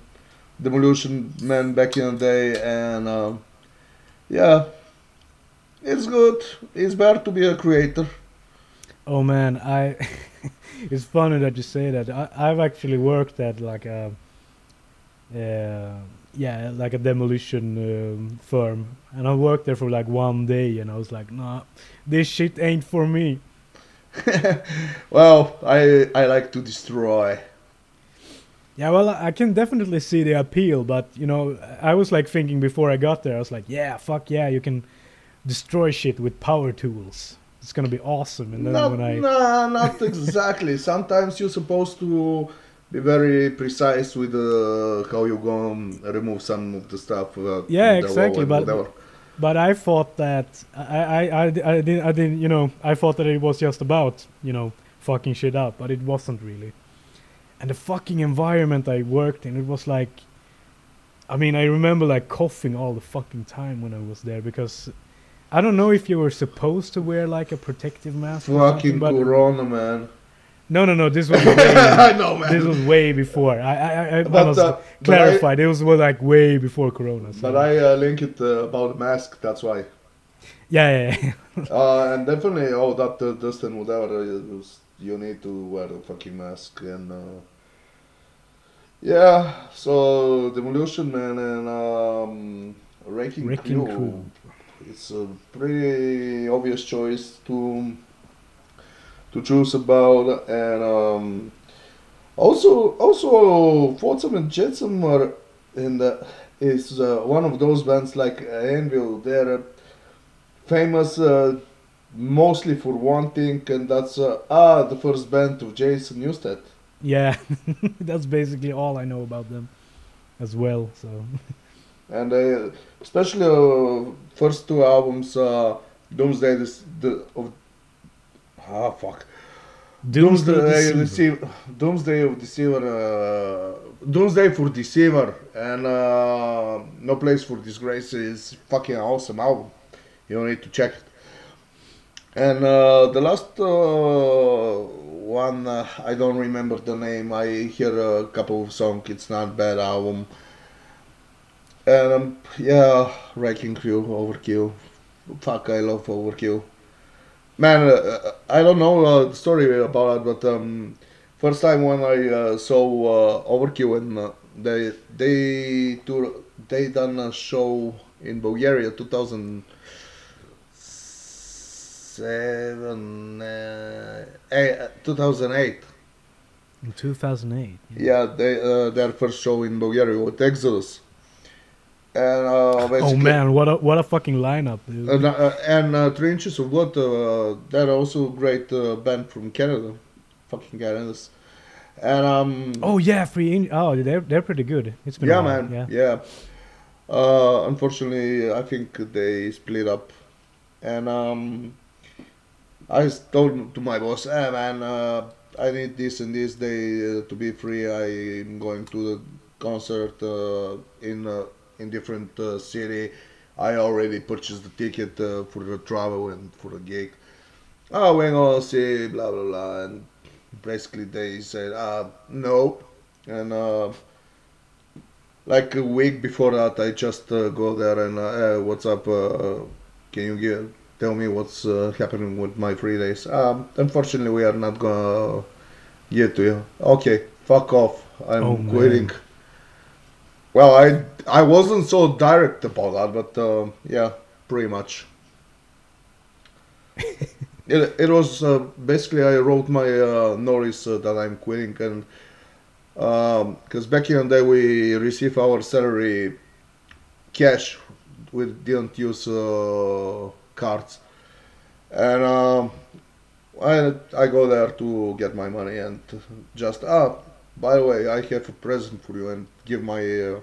Demolition Man back in the day, and uh, yeah, it's good. It's better to be a creator. Oh man, I. it's funny that you say that. I, I've actually worked at like a. Uh, yeah, like a demolition um, firm, and I worked there for like one day, and I was like, nah, this shit ain't for me. well, I I like to destroy. Yeah, well, I can definitely see the appeal, but you know, I was like thinking before I got there, I was like, yeah, fuck yeah, you can destroy shit with power tools. It's gonna be awesome. And then not, when I Nah, not exactly. Sometimes you're supposed to be very precise with uh, how you're gonna remove some of the stuff. Uh, Yeah, exactly, but- whatever. But I thought that I, I, I, I didn't I didn't you know I thought that it was just about you know fucking shit up, but it wasn't really. And the fucking environment I worked in, it was like, I mean, I remember like coughing all the fucking time when I was there because I don't know if you were supposed to wear like a protective mask. Fucking Corona, man. no, no, no. This was way, I know, man. this was way before. I, I, I, I But, must uh, but clarify. This was like way before Corona. So. But I uh, link it uh, about mask. That's why. yeah, yeah, yeah. Uh, and definitely, oh, that uh, dust and whatever, uh, it was- you need to wear a fucking mask. And uh, yeah, so Demolition Man and um, Wrecking, Wrecking Crew. Crew. It's a pretty obvious choice to to choose about, and um, also also Flotsam and Jetsam are in the is uh, one of those bands like Anvil. They're uh, famous uh, mostly for one thing, and that's uh, ah the first band of Jason Newsted. Yeah, that's basically all I know about them, as well. So and uh, especially uh, first two albums, uh, Doomsday this, the of ah fuck Doomsday Deceiver. Deceiver, Doomsday of Deceiver, uh, Doomsday for Deceiver, and uh, No Place for Disgrace is fucking awesome album. You need to check it. And uh, the last uh, one, uh, I don't remember the name. I hear a couple of songs. It's not bad album. And um, yeah, Wrecking Crew, Overkill. Fuck, I love Overkill. Man, uh, I don't know uh, the story about it, but um, first time when I uh, saw uh, Overkill and uh, they they tour, they done a show in Bulgaria 2007 uh, eh, 2008 in 2008. yeah they uh, their first show in Bulgaria with Exodus and uh, Oh man, what a what a fucking lineup, dude. And, uh, and uh, Three Inches of Blood, uh, they're also great uh, band from Canada. Fucking Canadians. And, um, oh yeah, Three In- oh, they're they're pretty good. It's been yeah, man. Yeah. Yeah. Uh, unfortunately, I think they split up. And, um, I told to my boss, hey, man, uh, I need this and this day uh, to be free. I'm going to the concert uh, in uh, in different uh, city. I already purchased the ticket uh, for the travel and for the gig. Oh, we're gonna see, blah blah blah, and basically they said, uh, no, and uh, like a week before that, I just uh, go there and, uh, hey, what's up? Uh, can you give, tell me what's uh, happening with my free days? Um, unfortunately, we are not gonna give to you. Okay, fuck off. I'm Oh, man. Well, I I wasn't so direct about that, but uh, yeah, pretty much. it, it was uh, basically I wrote my uh, notice uh, that I'm quitting, and because back in the day we receive our salary cash, we didn't use uh, cards, and um, I I go there to get my money and just ah by the way I have a present for you and give my uh,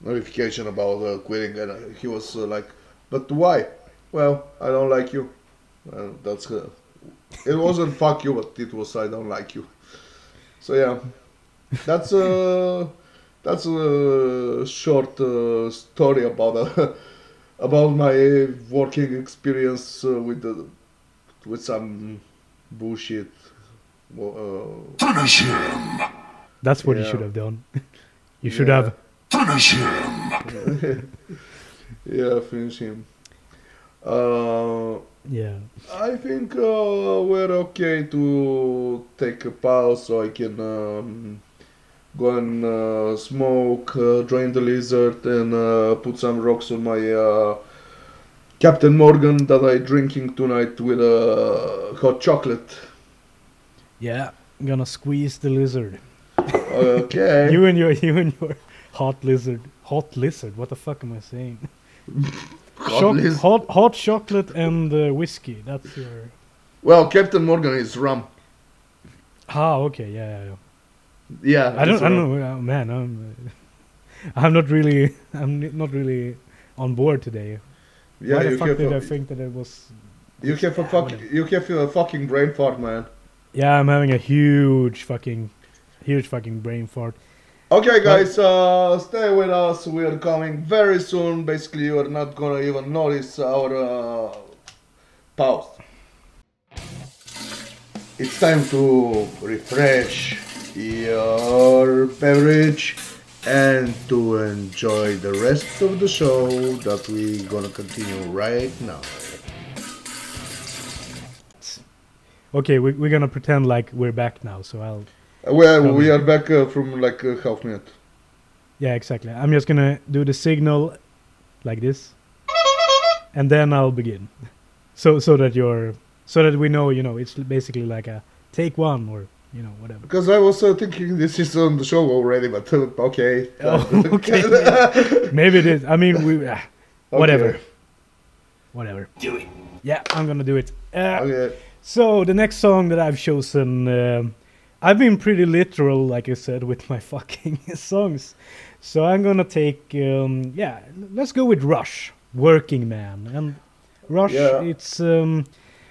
notification about uh, quitting and uh, he was uh, like but why well I don't like you that's uh, it wasn't fuck you but it was I don't like you so yeah that's uh that's a short story about about my working experience with the, with some bullshit. Uh, Finish him! That's what you should have done. you should Yeah. have. Finish him! yeah, finish him. Uh, Yeah. I think uh, we're okay to take a pause so I can um, go and uh, smoke, uh, drain the lizard, and uh, put some rocks on my uh, Captain Morgan that I drinking tonight with uh, hot chocolate. Yeah. I'm gonna squeeze the lizard. Okay. You and your you and your hot lizard. Hot lizard. What the fuck am I saying? Hot Choc- hot hot chocolate and uh, whiskey. That's your. well, Captain Morgan is rum. Ah, okay. Yeah, yeah, yeah. Yeah. I don't. I don't know. uh, man, I'm. I'm not really. I'm not really on board today. Yeah, Why the fuck did a, I think that it was? you have a fuck, you have a fucking brain fart, man. Yeah, I'm having a huge fucking, huge fucking brain fart. Okay, guys, uh, stay with us. We are coming very soon. Basically, you are not gonna even notice our uh, pause. It's time to refresh your beverage and to enjoy the rest of the show that we're gonna continue right now. Okay, we, we're gonna pretend like we're back now. So I'll. Well, we are back uh, from like a half minute. Yeah, exactly. I'm just gonna do the signal, like this, and then I'll begin. So so that you're so that we know you know it's basically like a take one or you know whatever. Because I was uh, thinking this is on the show already, but uh, okay. Oh, okay. Maybe it is. I mean, we ah, whatever, Okay. whatever. Do it. Yeah, I'm gonna do it. Uh, Okay. So the next song that I've chosen, um, I've been pretty literal, like I said, with my fucking songs. So I'm gonna take, um, yeah, let's go with Rush, Working Man, and Rush. Yeah. It's, um,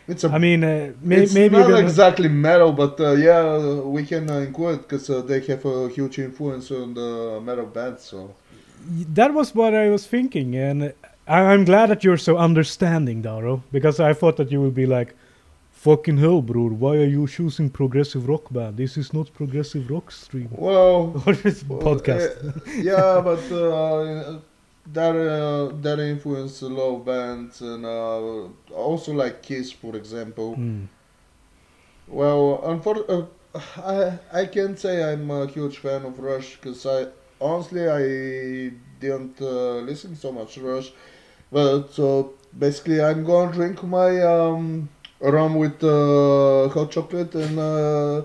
It's a. I mean, uh, may, it's maybe not gonna, exactly metal, but uh, yeah, we can uh, include because uh, they have a huge influence on the metal bands. So that was what I was thinking, and I- I'm glad that you're so understanding, Daro, because I thought that you would be like. Fucking hell, bro! Why are you choosing progressive rock band? This is not progressive rock stream well, or well, podcast. uh, yeah, but uh, that uh, that influence a lot of bands and uh, also like Kiss, for example. Hmm. Well, unfor- uh, I I can't say I'm a huge fan of Rush because I honestly I didn't uh, listen so much Rush, but so basically I'm gonna drink my um, rum with uh, hot chocolate and uh,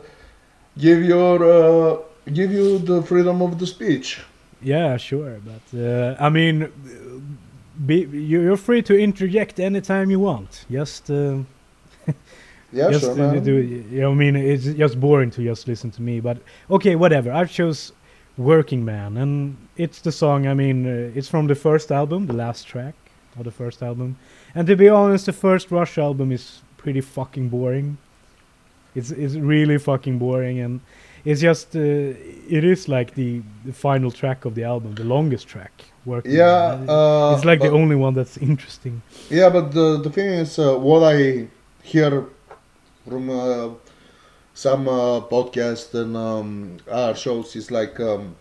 give your uh, give you the freedom of the speech. Yeah, sure, but uh, I mean, be, you- you're free to interject anytime you want. Just, uh, Yeah, just sure, man. do. You know, I mean, it's just boring to just listen to me. But okay, whatever. I chose "Working Man," and it's the song. I mean, uh, it's from the first album, the last track of the first album. And to be honest, the first Rush album is pretty fucking boring. It's it's really fucking boring, and it's just uh, it is like the, the final track of the album, the longest track. Working. Yeah, uh, it's like the only one that's interesting. Yeah, but the the thing is, uh, what I hear from uh, some uh, podcasts and um, our shows is like um,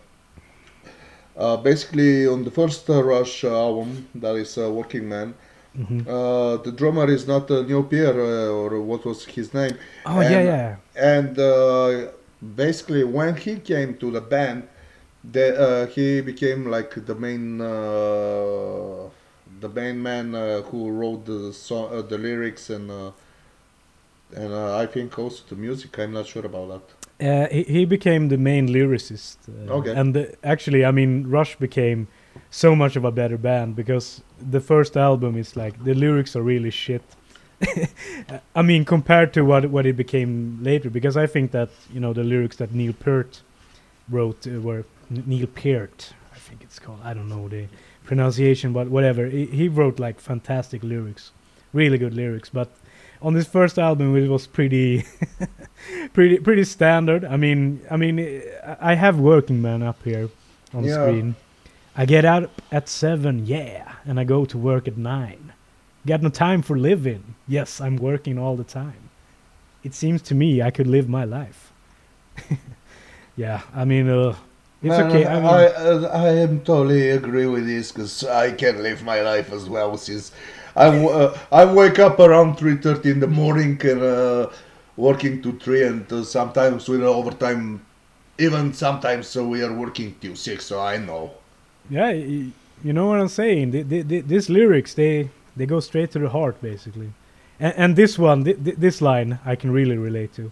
uh, basically on the first uh, Rush album, that is uh, Working Man. Hmm Uh, the drummer is not uh, Neil Peart uh, or what was his name, Oh yeah, And- yeah. and uh, basically when he came to the band, the, uh, he became like the main uh, the main man uh, who wrote the song, uh, the lyrics and uh, and uh, I think also the music. I'm not sure about that. Uh, he, he became the main lyricist. Uh, Okay. And the, actually, I mean, Rush became so much of a better band because the first album is like the lyrics are really shit. I mean, compared to what what it became later, because I think that you know the lyrics that Neil Peart wrote uh, were N- Neil Peart, I think it's called. I don't know the pronunciation, but whatever. He, he wrote like fantastic lyrics, really good lyrics. But on this first album, it was pretty pretty pretty standard. I mean, I mean, I I have Working Man up here, on Yeah. screen. I get up at seven, yeah, and I go to work at nine. Got no time for living. Yes, I'm working all the time. It seems to me I could live my life. yeah, I mean, uh, it's Man, okay. I mean, I, uh, I am totally agree with this because I can live my life as well since I uh, I wake up around three thirty in the morning and uh, working to three and uh, sometimes with overtime, even sometimes uh, we are working till six. So I know. Yeah, you know what I'm saying. The, the, the, these lyrics, they they go straight to the heart, basically. And, and this one, th- th- this line, I can really relate to.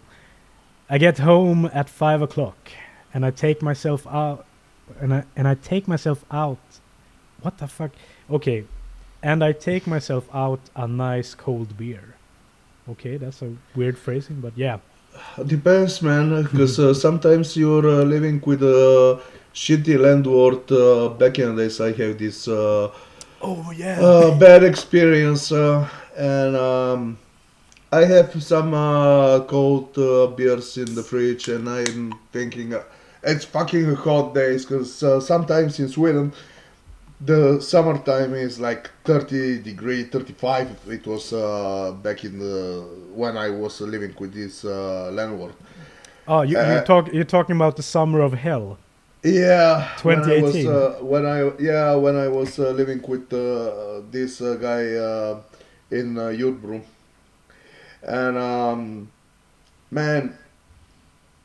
I get home at five o'clock, and I take myself out, and I and I take myself out. What the fuck? Okay, and I take myself out a nice cold beer. Okay, that's a weird phrasing, but yeah. Depends, man, because uh, sometimes you're uh, living with a shitty landlord. Uh, back in the days, I have this. Uh, Oh yeah. uh, bad experience uh, and um, I have some uh, cold uh, beers in the fridge and I'm thinking uh, it's fucking hot days because uh, sometimes in Sweden the summertime is like 30 degree 35 it was uh, back in the when I was living with this uh, landlord oh, you, you talk. You're talking about the summer of hell. Yeah, when I was 2018. uh, when I yeah when I was uh, living with uh, this uh, guy uh, in uh, Jutbro, and um, man,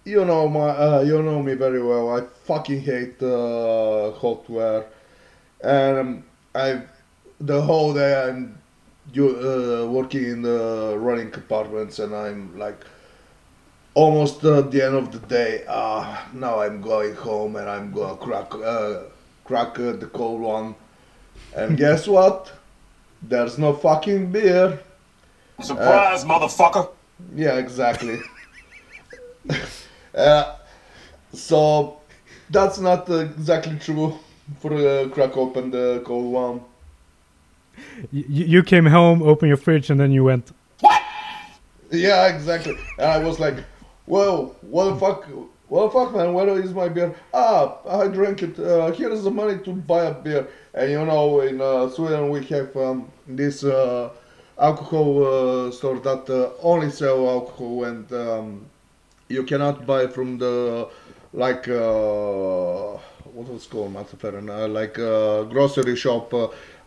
you know my uh, you know me very well. I fucking hate uh, hot weather, and um, I the whole day I'm you uh, working in the running compartments, and I'm like almost at the end of the day, uh, now I'm going home and I'm gonna crack, uh, crack uh, the cold one. And guess what? There's no fucking beer. Surprise, motherfucker! Yeah, exactly. uh, so that's not uh, exactly true for uh, crack open the cold one. Y- y- you came home, opened your fridge, and then you went. Yeah, exactly. And I was like, "Whoa, what the fuck? What the fuck, man? Where is my beer? Ah, I drank it. Uh, here is the money to buy a beer." And you know, in uh, Sweden we have um, this uh, alcohol uh, store that uh, only sell alcohol, and um, you cannot buy from the like uh, what was it called, Mataffären, uh, like uh, grocery shop.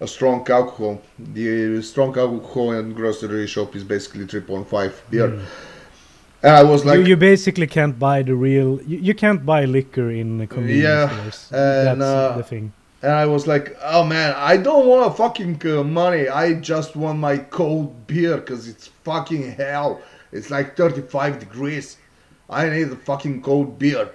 A strong alcohol. The strong alcohol in grocery shop is basically 3.5 beer. And I was like, you, you basically can't buy the real. You, you can't buy liquor in the convenience Yeah, stores. and, That's uh, the thing. and I was like, oh man, I don't want a fucking uh, money. I just want my cold beer because it's fucking hell. It's like 35 degrees. I need a fucking cold beer.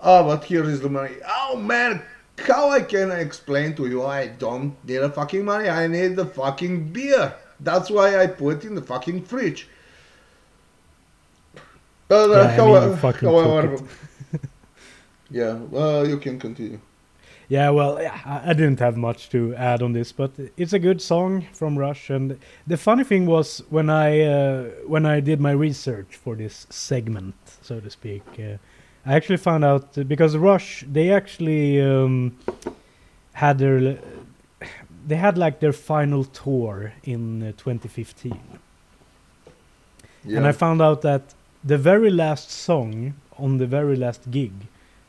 Oh, but here is the money. Oh man, how I can explain to you? I don't need a fucking money. I need the fucking beer. That's why I put in the fucking fridge. Uh, Yeah, I mean, however, you fucking however, took yeah, well, you can continue. Yeah, well, yeah, I, didn't have much to add on this, but it's a good song from Rush. And the funny thing was when I uh, when I did my research for this segment, so to speak, uh, I actually found out uh, because Rush they actually um, had their they had like their final tour in uh, 2015, Yeah. and I found out that the very last song on the very last gig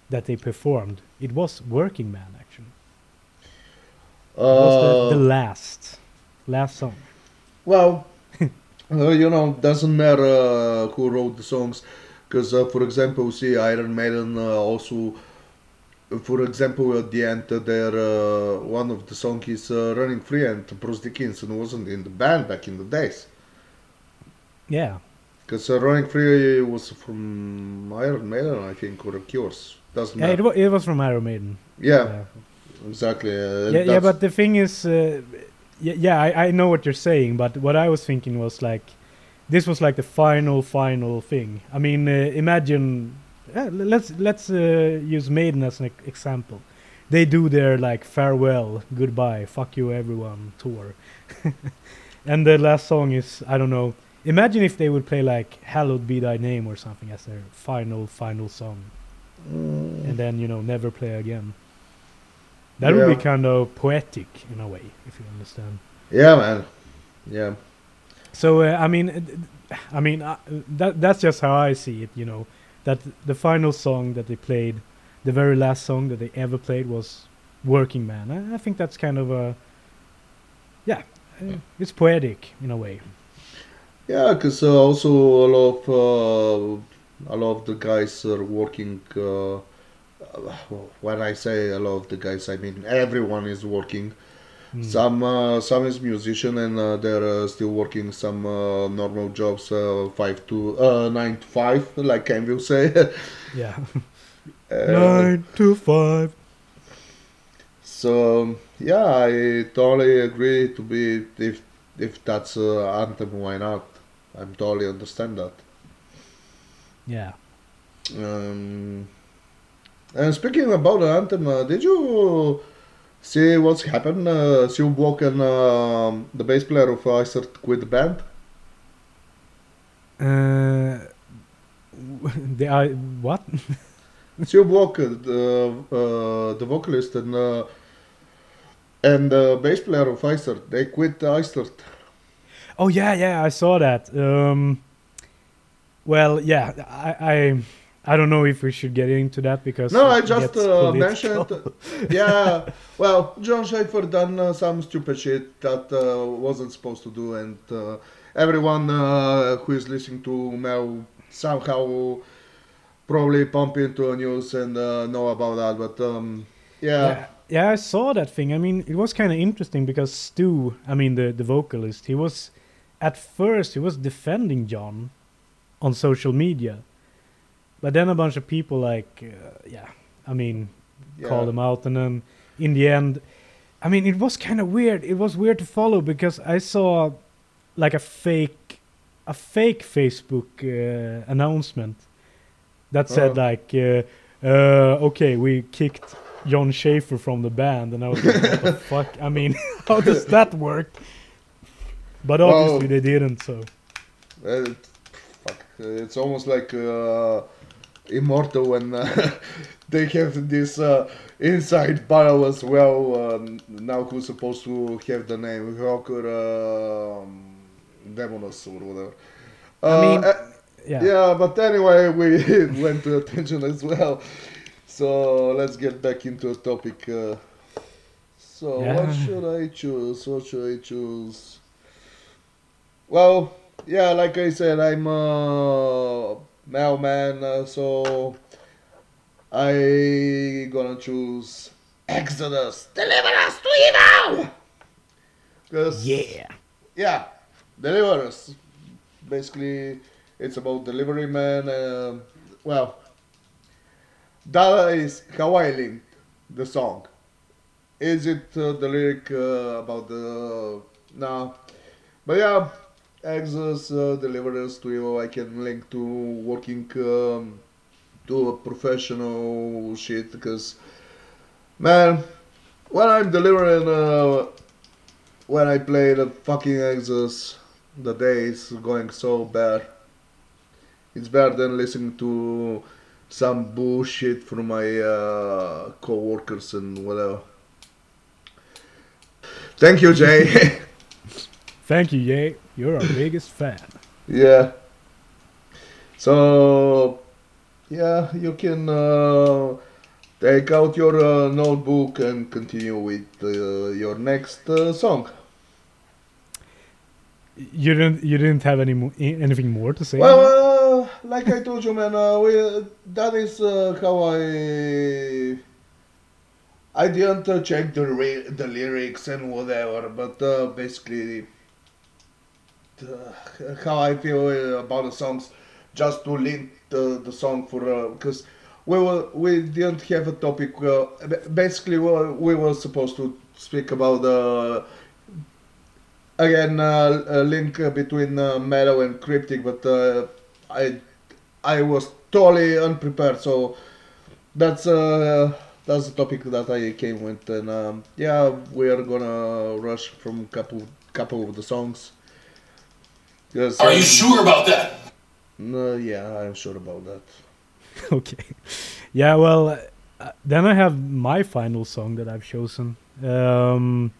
that they performed it was Working Man actually. It was the, the Uh, last last song. Well, uh, you know, doesn't matter uh, who wrote the songs, because uh, for example, see Iron Maiden uh, also, for example, at the end, uh, their uh, one of the song is uh, "Running Free," and Bruce Dickinson wasn't in the band back in the days, Yeah. Because uh, "Running Free" was from Iron Maiden, I think, or Cures. Doesn't Yeah, it, wa- it was from Iron Maiden. Yeah, Yeah, exactly. Uh, yeah, yeah, but the thing is, uh, yeah, yeah I, I know what you're saying, but what I was thinking was like, this was like the final, final thing. I mean, uh, imagine, yeah, let's let's uh, use Maiden as an e- example. They do their like farewell, goodbye, fuck you everyone tour, and the last song is I don't know. Imagine if they would play like "Hallowed Be Thy Name" or something as their final, final song, Mm. and then you know never play again. That would be kind of poetic in a way, if you understand. Yeah, man. Yeah. So uh, I mean, uh, I mean uh, that that's just how I see it. You know, that the final song that they played, the very last song that they ever played was "Working Man." I, I think that's kind of a, yeah, uh, it's poetic in a way. Yeah, because uh, also a lot of uh, a lot of the guys are working. Uh, when I say a lot of the guys, I mean everyone is working. Mm. Some uh, some is musician and uh, they're uh, still working some uh, normal jobs, uh, five to uh, nine to five, like can you say? Yeah, nine to five. So yeah, I totally agree to be if if that's uh, anthem, why not? I'm totally understand that. Yeah. Um, and speaking about the anthem, uh, did you see what's happened? Uh, Stu and um the bass player of Iced Earth quit the band. Uh, the I what? Stu uh, the uh, the vocalist and uh, and the bass player of Iced Earth, they quit Iced Earth. Oh yeah, yeah, I saw that. Um, well, yeah, I, I, I don't know if we should get into that because No, I just uh, mentioned. yeah, well, Jon Schaffer done uh, some stupid shit that uh, wasn't supposed to do, and uh, everyone uh, who is listening to Mel somehow probably pump into the news and uh, know about that. But um, yeah, yeah, yeah, I saw that thing. I mean, it was kind of interesting because Stu, I mean the the vocalist, he was at first he was defending John on social media, but then a bunch of people like, uh, yeah, I mean, yeah. called him out, and then in the end, I mean, it was kind of weird. It was weird to follow because I saw like a fake, a fake Facebook uh, announcement that said Oh. like, uh, uh, okay, we kicked Jon Schaffer from the band, and I was like, what the fuck? I mean, how does that work? But Well- obviously they didn't. So Uh, fuck, it's almost like uh, Immortal when uh, they have this uh, inside battle as well. Uh, now who's supposed to have the name Rocker um, Demonaz or whatever. Uh, mean, uh, yeah, yeah, but anyway, we went to attention as well. So let's get back into the topic. Uh, so what should I choose? What should I choose? Well, yeah, like I said, I'm a mailman, uh, so I gonna choose Exodus. Deliver us to evil. Cause yeah, yeah, deliver us. Basically, it's about delivery man. Um well, that is how I linked the song. Is it uh, the lyric uh, about the no? But yeah, Exodus uh, deliver to you. I can link to working um, to a professional shit because man, when I'm delivering uh, when I play the fucking Exodus, the day is going so bad. It's better than listening to some bullshit from my uh, co-workers and whatever. Thank you, Jay. thank you, Ye. You're our biggest fan. yeah. So, yeah, you can uh, take out your uh, notebook and continue with uh, your next uh, song. You didn't, you didn't have any mo- anything more to say? Well, uh, like I told you, man, uh, we, that is uh, how I. I didn't uh, check the re- the lyrics and whatever, but uh, basically, the, how I feel uh, about the songs, just to link the, the song for because we were we didn't have a topic. Uh, basically, we were, we were supposed to speak about the again uh, a link uh, between uh, metal and cryptic, but uh, I I was totally unprepared, so that's uh, that's the topic that I came with, and um, yeah, we are gonna rush from couple couple of the songs. Yes, Are you um, sure about that? No, yeah, I'm sure about that. okay. Yeah, well, uh, then I have my final song that I've chosen, um,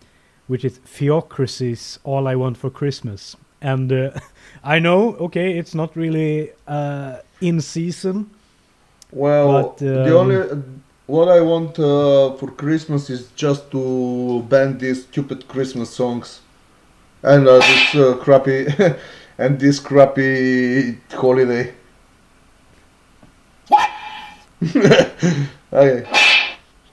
which is Theocracy's "All I Want for Christmas." And uh, I know, okay, it's not really uh, in season. Well, But, the um, only what I want uh, for Christmas is just to ban these stupid Christmas songs and uh, this uh, crappy and this crappy holiday. What? okay,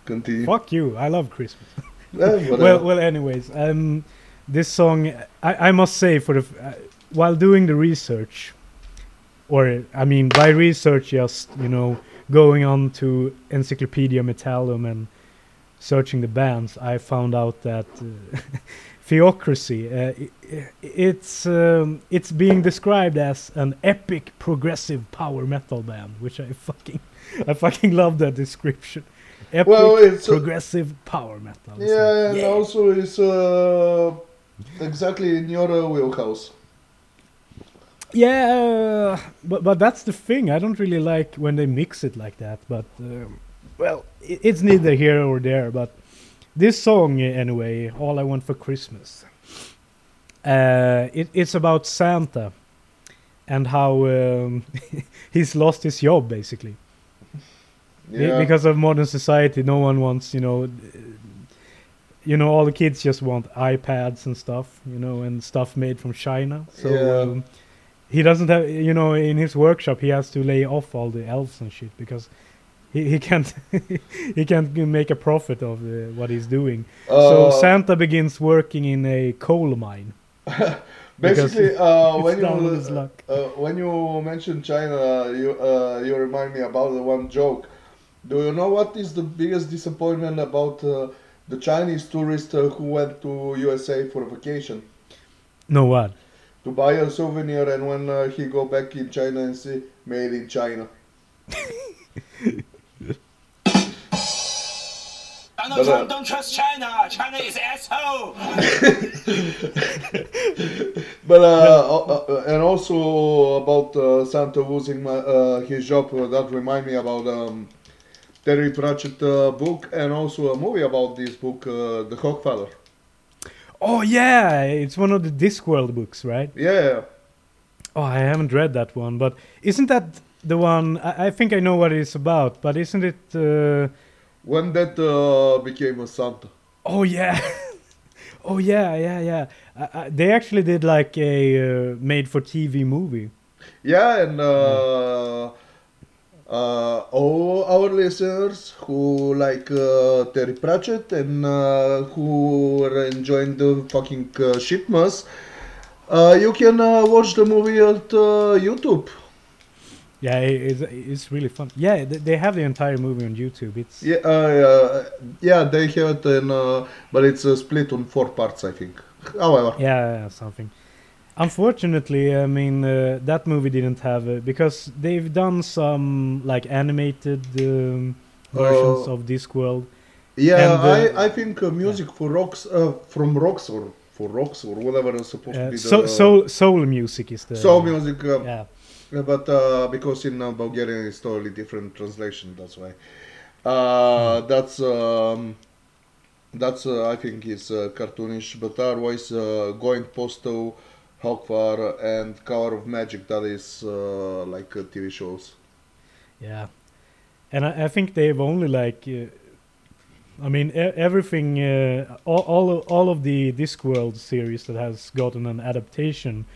continue. Fuck you! I love Christmas. Whatever. well, well. Anyways, um, this song, I, I must say, for the uh, while doing the research, or I mean, by research, just you know, going on to Encyclopedia Metallum and searching the bands, I found out that uh, Theocracy, uh, i- i- it's um, it's being described as an epic progressive power metal band, which I fucking I fucking love that description. Epic Well, it's a- progressive power metal. Yeah, like, and yeah. also it's uh, exactly in your uh, wheelhouse. Yeah, but but that's the thing. I don't really like when they mix it like that. But um, well, i it's neither here or there. But this song, uh, anyway, "All I Want for Christmas," uh, it, it's about Santa and how um, he's lost his job basically Yeah. because of modern society. No one wants, you know. You know, all the kids just want iPads and stuff, you know, and stuff made from China. So Yeah. um, he doesn't have you know in his workshop he has to lay off all the elves and shit because he, he can't he can't make a profit of uh, what he's doing. So Uh, santa begins working in a coal mine. Basically, uh, when you uh, when you mention China, you uh, you remind me about the one joke. Do you know what is the biggest disappointment about uh, the Chinese tourist uh, who went to USA for vacation? No what? To buy a souvenir, and when uh, he go back in China and see made in China? Donald But, uh, Trump, don't trust China. China is asshole. But uh, uh, uh, and also about uh, Santa losing my, uh, his job, uh, that remind me about um, Terry Pratchett uh, book and also a movie about this book, uh, The Hogfather. oh yeah it's one of the discworld books right Yeah, oh i haven't read that one but isn't that the one i, I think i know what it's about but isn't it uh, when that uh, became a Santa. Oh yeah, oh yeah, yeah, yeah. I, I, they actually did like a uh, made-for-TV movie. Yeah, and uh, uh, all our listeners who like uh, Terry Pratchett and uh, who are enjoying the fucking uh, shitmas, uh, you can uh, watch the movie at uh, YouTube. Yeah, it's, it's really fun. Yeah, they, have the entire movie on YouTube. It's Yeah, uh, uh, yeah, they have it, in, uh, but it's uh, split on four parts, I think. However, yeah, yeah, something. Unfortunately, I mean uh, that movie didn't have it because they've done some like animated um, versions Oh. of Discworld. yeah, And, uh, I, I think uh, music for rocks uh, from rocks or for rocks or whatever is supposed to Uh, be so the soul soul music is the soul music. Uh, Yeah, Yeah, but uh, because in uh, Bulgarian it's totally different translation, that's why. Uh, That's um, that's uh, I think is uh, cartoonish, but otherwise uh, going postal, Hawkfar and Colour of Magic that is uh, like uh, TV shows. Yeah, and I, I think they've only like, uh, I mean, e- everything, uh, all all of, all of the Discworld series that has gotten an adaptation,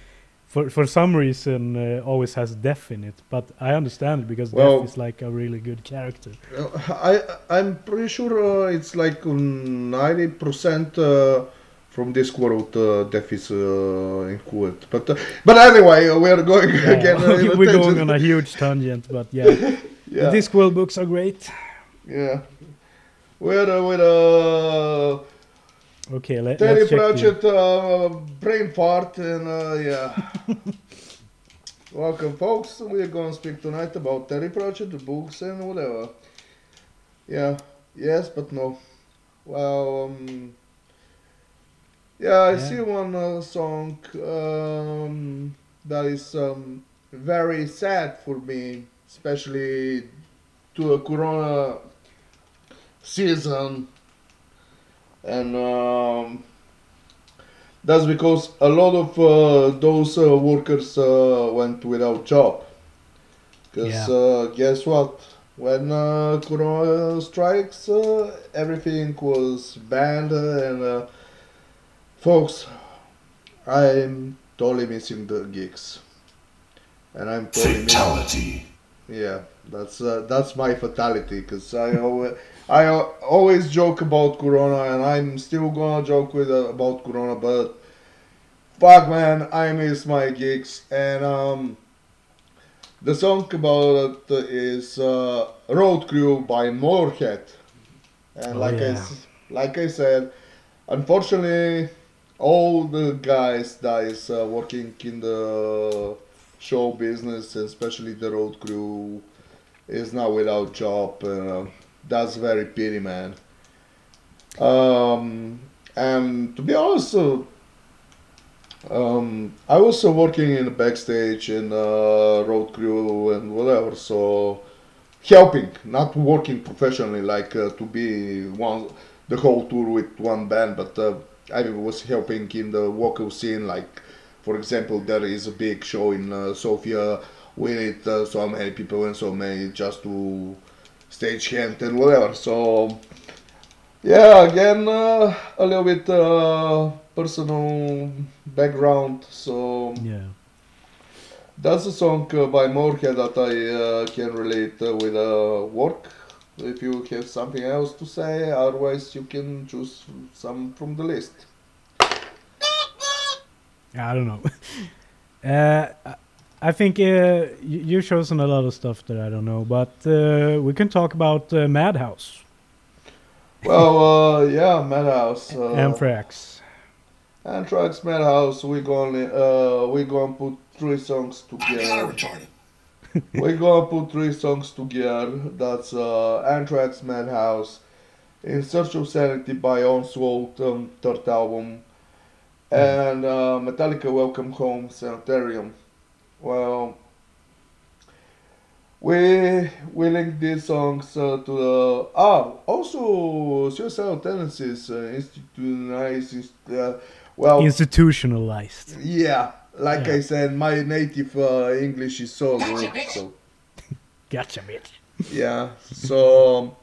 for for some reason, uh, always has Death in it. But I understand it because Well- Death is like a really good character. I I'm pretty sure uh, it's like ninety percent. Uh, from this world, uh, Death is uh, included, but uh, but anyway, uh, we are going Yeah, again. we're going on a huge tangent, but yeah, yeah. the Discworld books are great. Yeah. Uh, with uh, Okay, let, Terry let's Pratchett uh, brain fart and uh, yeah. Welcome, folks. We're gonna speak tonight about Terry Pratchett, the books and whatever. Yeah. Yes, but no. Well, um, yeah, I Yeah. see one uh, song um, that is um, very sad for me, especially to a Corona season, and um, that's because a lot of uh, those uh, workers uh, went without job. Because Yeah. uh, guess what? When uh, Corona strikes, uh, everything was banned, uh, and uh, folks, I'm totally missing the gigs, and I'm totally missing. Fatality. Yeah, that's uh, that's my fatality because I always I always joke about Corona and I'm still gonna joke with uh, about Corona, but fuck man, I miss my gigs and um the song about it is uh, Road Crew by Motorhead, and Oh, like I yeah. s- like I said, unfortunately, all the guys that is uh, working in the show business, especially the road crew, is now without job. Uh, that's very pity, man. Um, and to be honest, uh, um, I was uh, working in the backstage and uh, road crew and whatever, so helping, not working professionally, like uh, to be one the whole tour with one band, but uh, I was helping in the vocal scene, like for example, there is a big show in uh, Sofia. We need so many people and so many just to stage hand and whatever. So yeah, again uh, a little bit uh, personal background. So Yeah. that's a song uh, by Motorhead that I uh, can relate uh, with uh, work. If you have something else to say, otherwise you can choose some from the list. I don't know. uh, I- I think uh, you, you've chosen a lot of stuff that I don't know, but uh, we can talk about uh, Madhouse, Well, uh, yeah, Madhouse. Uh, Anthrax. Anthrax, Madhouse. We're gonna uh, we gonna put three songs together. we're gonna put three songs together. That's uh, Anthrax, Madhouse, In Search of Sanity by Onslaught, um, third album, and uh, Metallica, Welcome Home, Sanitarium. Well, we we link these songs uh, to the ah also suicidal tendencies uh, institutionalized. Uh, well, Institutionalized. yeah, like Yeah. I said, my native uh, English is so good. So Gotcha, bitch. yeah, so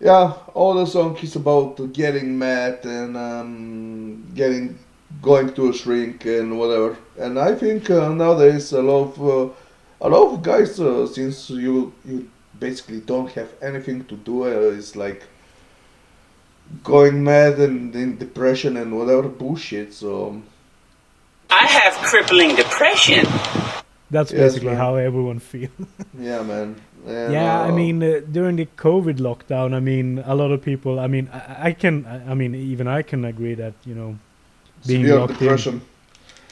yeah, all the song is about getting mad and um, getting going to a shrink and whatever. And I think uh, nowadays a lot of uh, a lot of guys, uh, since you you basically don't have anything to do, uh, is like going mad and in depression and whatever bullshit. So I have crippling depression. That's Yes, basically man. how everyone feels. yeah, man. And, yeah, I uh, mean, uh, during the COVID lockdown, I mean, a lot of people. I mean, I, I can. I, I mean, even I can agree that you know, being severe locked in- depression.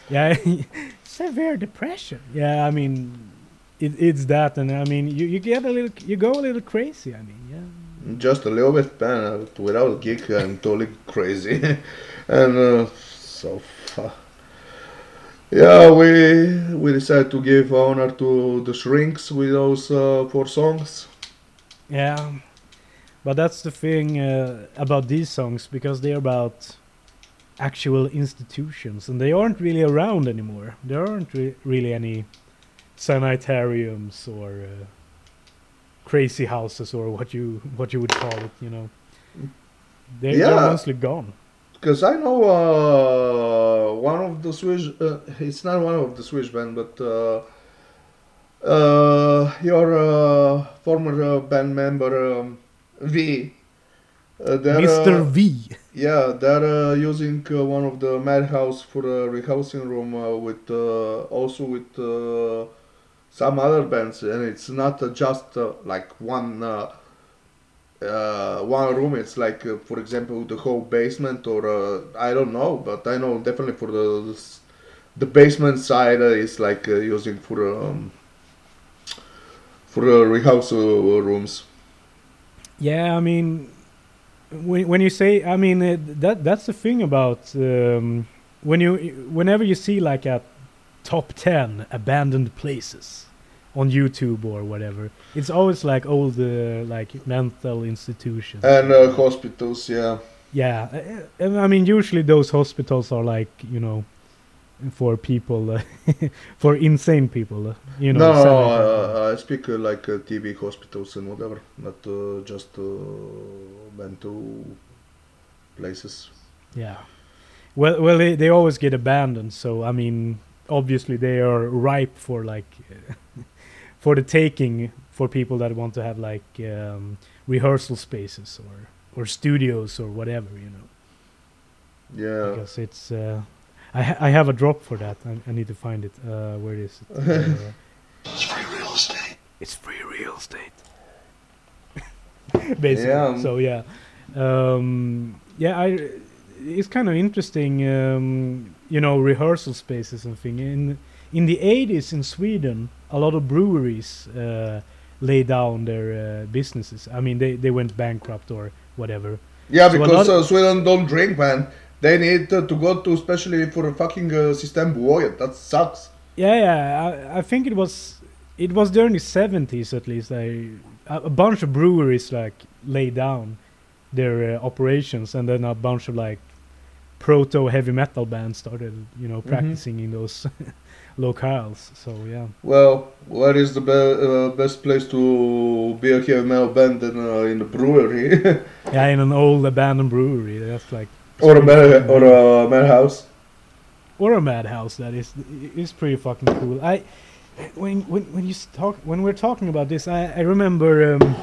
yeah, severe depression. Yeah, I mean, it, it's that, and I mean, you, you get a little, you go a little crazy. I mean, yeah. Just a little bit, man. uh, Without a gig, I'm totally crazy. and uh, so, uh, yeah, we we decided to give honor to the Shrinks with those uh, four songs. Yeah, but that's the thing uh, about these songs because they're about actual institutions, and they aren't really around anymore. There aren't re- really any sanitariums or uh, crazy houses or what you what you would call it. You know, they, Yeah. they're mostly gone. Because I know uh, one of the Swiss, uh, it's not one of the Swiss band, but uh, uh, your uh, former uh, band member um, V. Uh, Mr. uh, V. Yeah, they're uh, using uh, one of the Madhouse for a rehearsing room uh, with uh, also with uh, some other bands, and it's not uh, just uh, like one uh, uh, one room. It's like, uh, for example, the whole basement, or uh, I don't know, but I know definitely for the the, basement side uh, is like uh, using for um, for uh, rehearsal rooms. Yeah, I mean, when when you say, I mean, uh, that that's the thing about um, when you whenever you see like a top ten abandoned places, on YouTube or whatever. It's always like old uh, like mental institutions. And uh, hospitals, yeah. yeah, uh, uh, I mean usually those hospitals are like you know for people uh, for insane people. Uh, you know. no, no, I speak uh, like uh, TV hospitals and whatever, not uh, just uh, mental places. Yeah. Well, well, they, they always get abandoned. So I mean, obviously they are ripe for like for the taking for people that want to have like um, rehearsal spaces or or studios or whatever, you know. Yeah. Because it's uh, I ha- I have a drop for that. I, I need to find it. Uh, where is it? Uh, It's free real estate. it's free real estate. Basically. Yeah. So yeah, um, yeah. I it's kind of interesting. Um, you know, rehearsal spaces and thing. In in the eighties in Sweden, a lot of breweries uh, lay down their uh, businesses. I mean, they they went bankrupt or whatever. Yeah, So because uh, Sweden don't drink, man. They need uh, to go to, especially for a fucking uh, system boy. That sucks. Yeah, yeah. I, I think it was it was during the seventies at least. I a, bunch of breweries like laid down their uh, operations, and then a bunch of like proto heavy metal bands started, you know, practicing in those locales. So yeah, Well, where is the be- uh, best place to be a heavy metal band than uh, in the brewery yeah, in an old abandoned brewery. That's like or a metal or a metal house? or a madhouse that is is pretty fucking cool. I when when when you talk when we're talking about this, I, I remember um,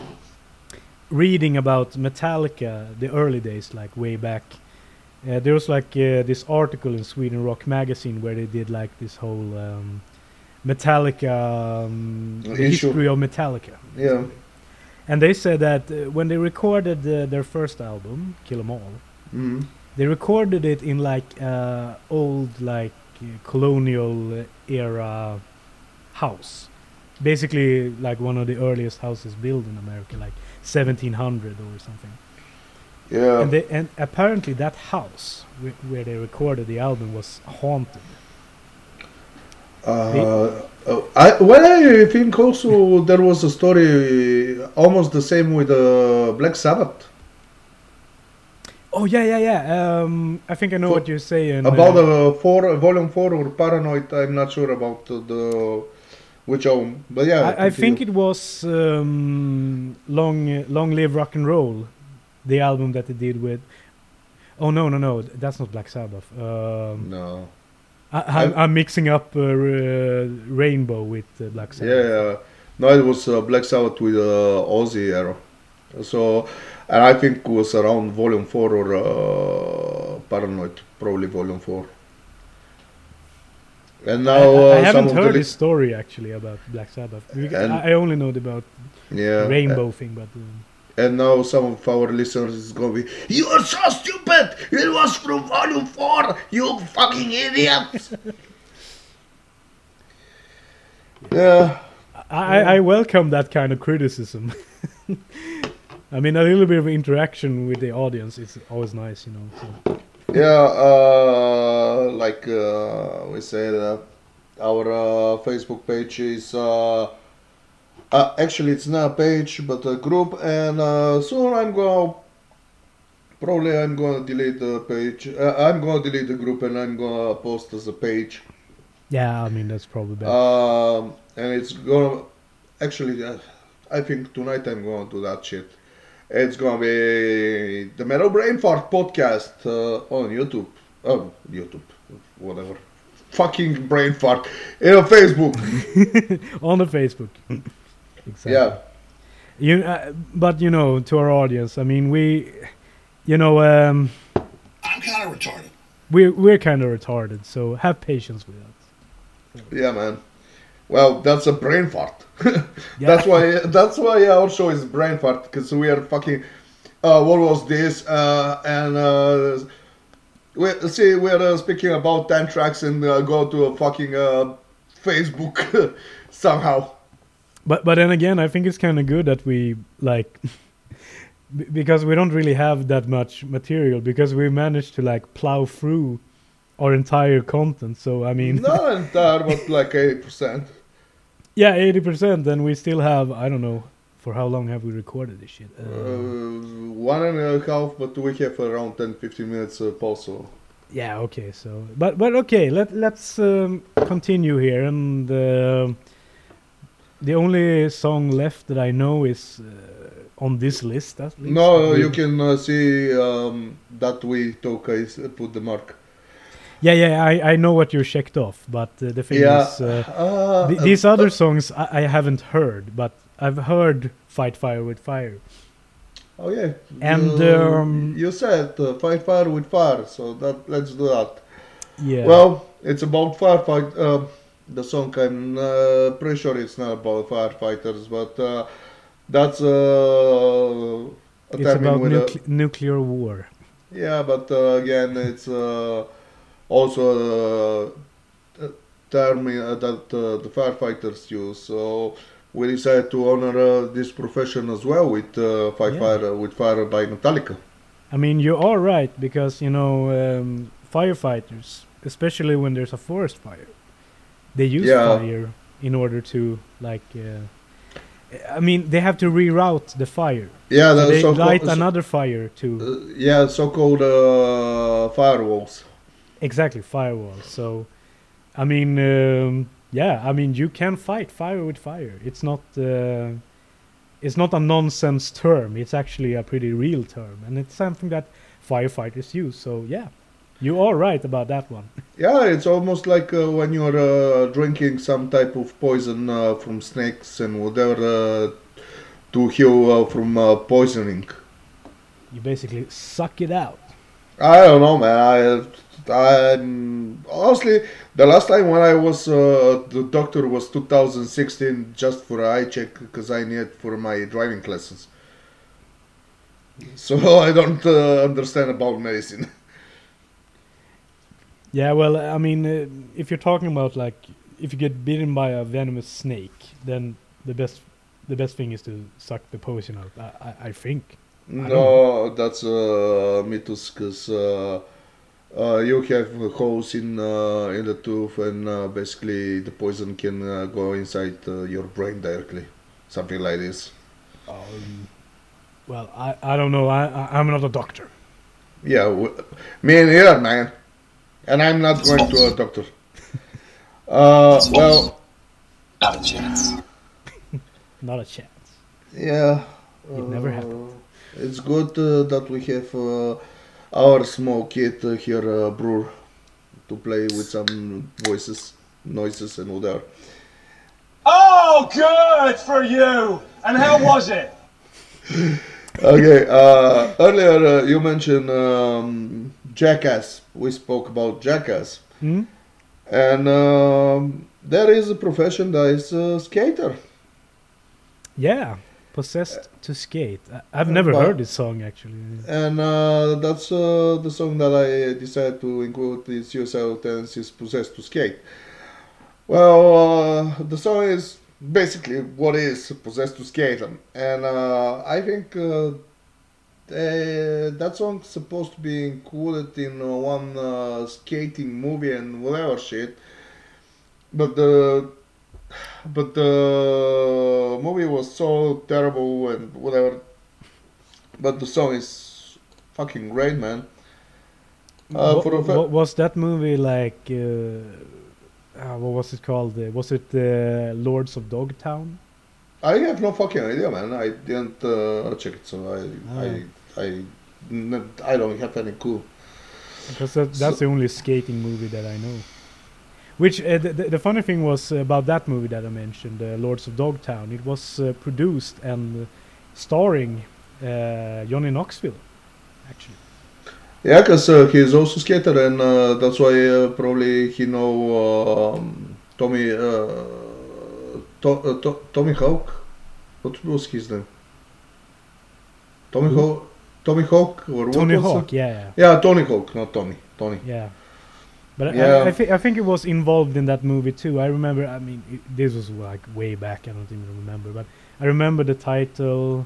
reading about Metallica the early days, like way back. Uh, there was like uh, this article in Sweden Rock magazine where they did like this whole um, Metallica um, history of Metallica. Yeah. And they said that uh, when they recorded uh, their first album, Kill 'Em All, Mm. They recorded it in like uh, old like colonial era house. Basically like one of the earliest houses built in america like 1700 or something. Yeah. and they and apparently that house wh- where they recorded the album was haunted. Uh, uh, I, well, I think also there was a story almost the same with uh, Black Sabbath oh yeah yeah yeah um i think i know For- what you're saying about uh, the four volume four or Paranoid. I'm not sure about the, which album, but yeah. I, I think it was um, long long live rock and roll the album that they did with oh no no no that's not black sabbath um, no. I, I'm, I'm mixing up uh, uh, rainbow with uh, black sabbath Yeah, yeah. No, it was uh, Black Sabbath with uh, Ozzy era. So, and I think it was around volume four or uh, Paranoid, probably volume four. And now I- I uh, haven't heard the this story actually about black sabbath I, I only know about yeah, rainbow thing but um, And now some of our listeners is gonna be, you are so stupid! It was from volume four, you fucking idiots! yeah, I, I welcome that kind of criticism I mean, a little bit of interaction with the audience is always nice, you know. So. yeah. Uh, like uh, we said, uh, our uh, Facebook page is. Uh, uh, actually, it's not a page, but a group, and uh, soon I'm gonna. Probably I'm gonna delete the page. Uh, I'm gonna delete the group, and I'm gonna post as a page. Yeah, I mean that's probably better. Um, and it's gonna actually, uh, I think tonight I'm gonna do that shit. It's gonna be the Metal Brain Fart podcast uh, on YouTube. Oh, YouTube, whatever. Fucking brain fart. In on Facebook. on the Facebook. exactly. Yeah. You, uh, but you know, to our audience, I mean, we, you know, um, I'm kind of retarded. we're we're kind of retarded, so have patience with us. Yeah, man. Well, that's a brain fart. Yeah. That's why. That's why our show is brain fart because we are fucking. Uh, what was this? Uh, and uh, we see we're uh, speaking about ten tracks and uh, go to a fucking uh, Facebook somehow. But but then again, I think it's kind of good that we like. Because we don't really have that much material, because we managed to like plow through our entire content. So I mean, Not entire, but like eighty percent. Yeah, eighty percent. Then we still have I don't know for how long have we recorded this shit. Uh, Uh, one and a half, but we have around 10 15 minutes uh, pause. So. yeah, okay. So, but but okay. Let let's um, continue here. And uh, the only song left that I know is uh, on this list. At least. No, you can uh, see um, that we took is put the mark. Yeah, yeah. I I know what you checked off, but uh, the thing Yeah. is. Uh, Uh, Th- uh, these other songs I, I haven't heard, but I've heard "Fight Fire with Fire." Oh yeah. And, you, um, you said uh, fight fire with fire, so that let's do that. Yeah. Well, it's about firefight. Uh, the song I'm uh, pretty sure it's not about firefighters, but uh, that's uh, a it's about nucle- nuclear war. Yeah, but uh, again, it's uh, also uh, a term uh, that uh, the firefighters use. So we decided to honor uh, this profession as well with uh, Fight Yeah. Fire with Fire by Metallica. I mean, you are right because you know um, firefighters, especially when there's a forest fire, they use Yeah. fire in order to like. Uh, I mean, they have to reroute the fire. Yeah, So they so light so- another fire to uh, yeah, so-called uh, firewalls. Exactly firewall. So, I mean, um, yeah, I mean, you can fight fire with fire. It's not. Uh, it's not a nonsense term. It's actually a pretty real term, and it's something that firefighters use. So yeah, you are right about that one. Yeah, it's almost like uh, when you're uh, drinking some type of poison uh, from snakes and whatever uh, to heal uh, from uh, poisoning. You basically suck it out. I don't know, man. I, I honestly, the last time when I was uh, the doctor was 2016, just for a eye check because I need for my driving lessons. So I don't uh, understand about medicine. Yeah, well, I mean, uh, if you're talking about like if you get bitten by a venomous snake, then the best the best thing is to suck the poison out. I I, I think. No, that's uh, mythos because uh, uh, you have holes in uh, in the tooth and uh, basically the poison can uh, go inside uh, your brain directly, something like this. Um, well, I I don't know. I, I I'm not a doctor. Yeah, w- me neither, man. And I'm not going to a doctor. Uh, well, Not a chance. Not a chance. yeah. It never uh, happened. It's good uh, that we have uh, our small kid uh, here, uh, Brewer, to play with some voices, noises, and all that. Oh, good for you. And how was it? Okay, uh, earlier uh, you mentioned um, Jackass. We spoke about Jackass. Hmm? And um, there is a profession that is a skater. Yeah, possessed to skate. I've never But- heard this song actually. And uh, that's uh, the song that I decided to include is Suicide Tendencies Possessed to Skate. Well, uh, the song is basically what is Possessed to Skate. And uh, I think uh, that song's supposed to be included in uh, one uh, skating movie and whatever shit. But the but the movie was so terrible and whatever. But the song is fucking great, man. Uh, Wha- for the fa- wha- was that movie like? Uh, uh, what was it called? Uh, was it uh, Lords of Dogtown? I have no fucking idea, man. I didn't uh, check it, so I, Ah. I, I, I don't have any clue. Because that, that's the only skating movie that I know. Which uh, the, the, funny thing was about that movie that I mentioned, uh, Lords of Dogtown. It was uh, produced and starring uh, Johnny Knoxville, actually. Yeah, cause uh, he's also skater, and uh, that's why uh, probably he know um, Tommy, uh, to, uh, to, Tommy Hawk. What was his name? Tommy Hawk. Tommy Hawk or what Tony was Hawk, it? yeah, Yeah, Tony Hawk, not Tommy. Tony. yeah, yeah. But Yeah. I, I, thi- I think it was involved in that movie too. I remember. I mean, it, this was like way back. I don't even remember, but I remember the title,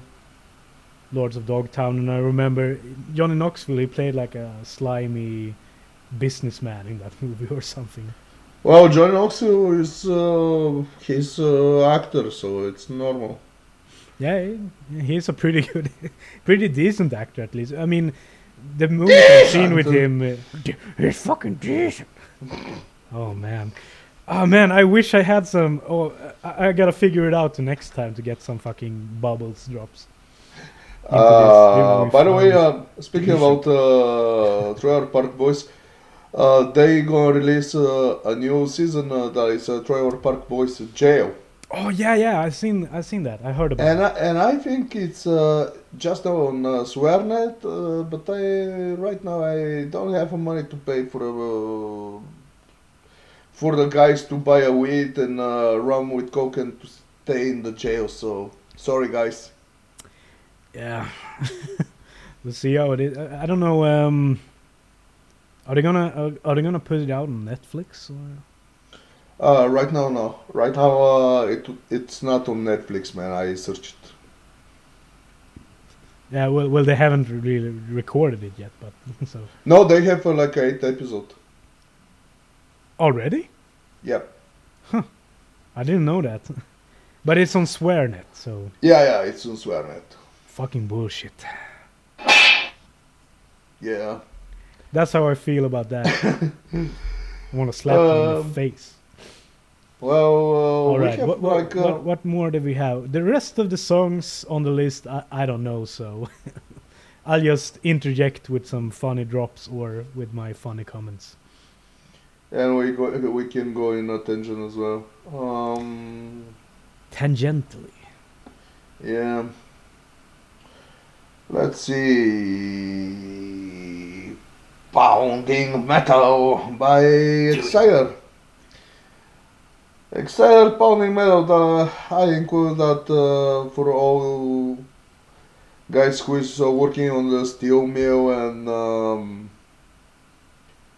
Lords of Dogtown, and I remember Johnny Knoxville. He played like a slimy businessman in that movie or something. Well, Johnny Knoxville is uh, he's uh, actor, so it's normal. Yeah, he's a pretty good, pretty decent actor at least. I mean, the movie seen with him, uh, d- fucking decent. Oh man, oh man, I wish I had some. Oh, I, I gotta figure it out the next time to get some fucking bubbles drops. into this. It Uh, by the way, uh, speaking about uh, Trailer Park Boys, uh, they gonna release uh, a new season uh, that is uh, Trailer Park Boys Jail, oh yeah, yeah, I've seen, I've seen that. I heard about. and it. I, and I think it's uh, just on uh, SwearNet, uh, but I right now I don't have money to pay for uh, for the guys to buy a weed and uh, rum with coke and to stay in the jail. So sorry, guys. Yeah, we'll see how it is. I, I don't know. Um, are they gonna are, are they gonna put it out on Netflix or? Uh, right now, no. Right now, uh, it it's not on Netflix, man. I searched. It. Yeah, well, well, they haven't really recorded it yet, but so No, they have uh, like eight episode. already. Yep. I didn't know that. But it's on SwearNet, so Yeah, yeah, it's on SwearNet. fucking bullshit. Yeah. That's how I feel about that. I want to slap them in Um, the face. Well, uh, All we what, what, like uh, what, what more do we have? The rest of the songs on the list, I, I don't know, so I'll just interject with some funny drops or with my funny comments. and we go we can go in attention as well. Um, Tangentially. yeah. Let's see. Pounding Metal by Exciter. Exciter Pounding Metal, I include that uh, for all guys who is uh, working on the steel mill and um,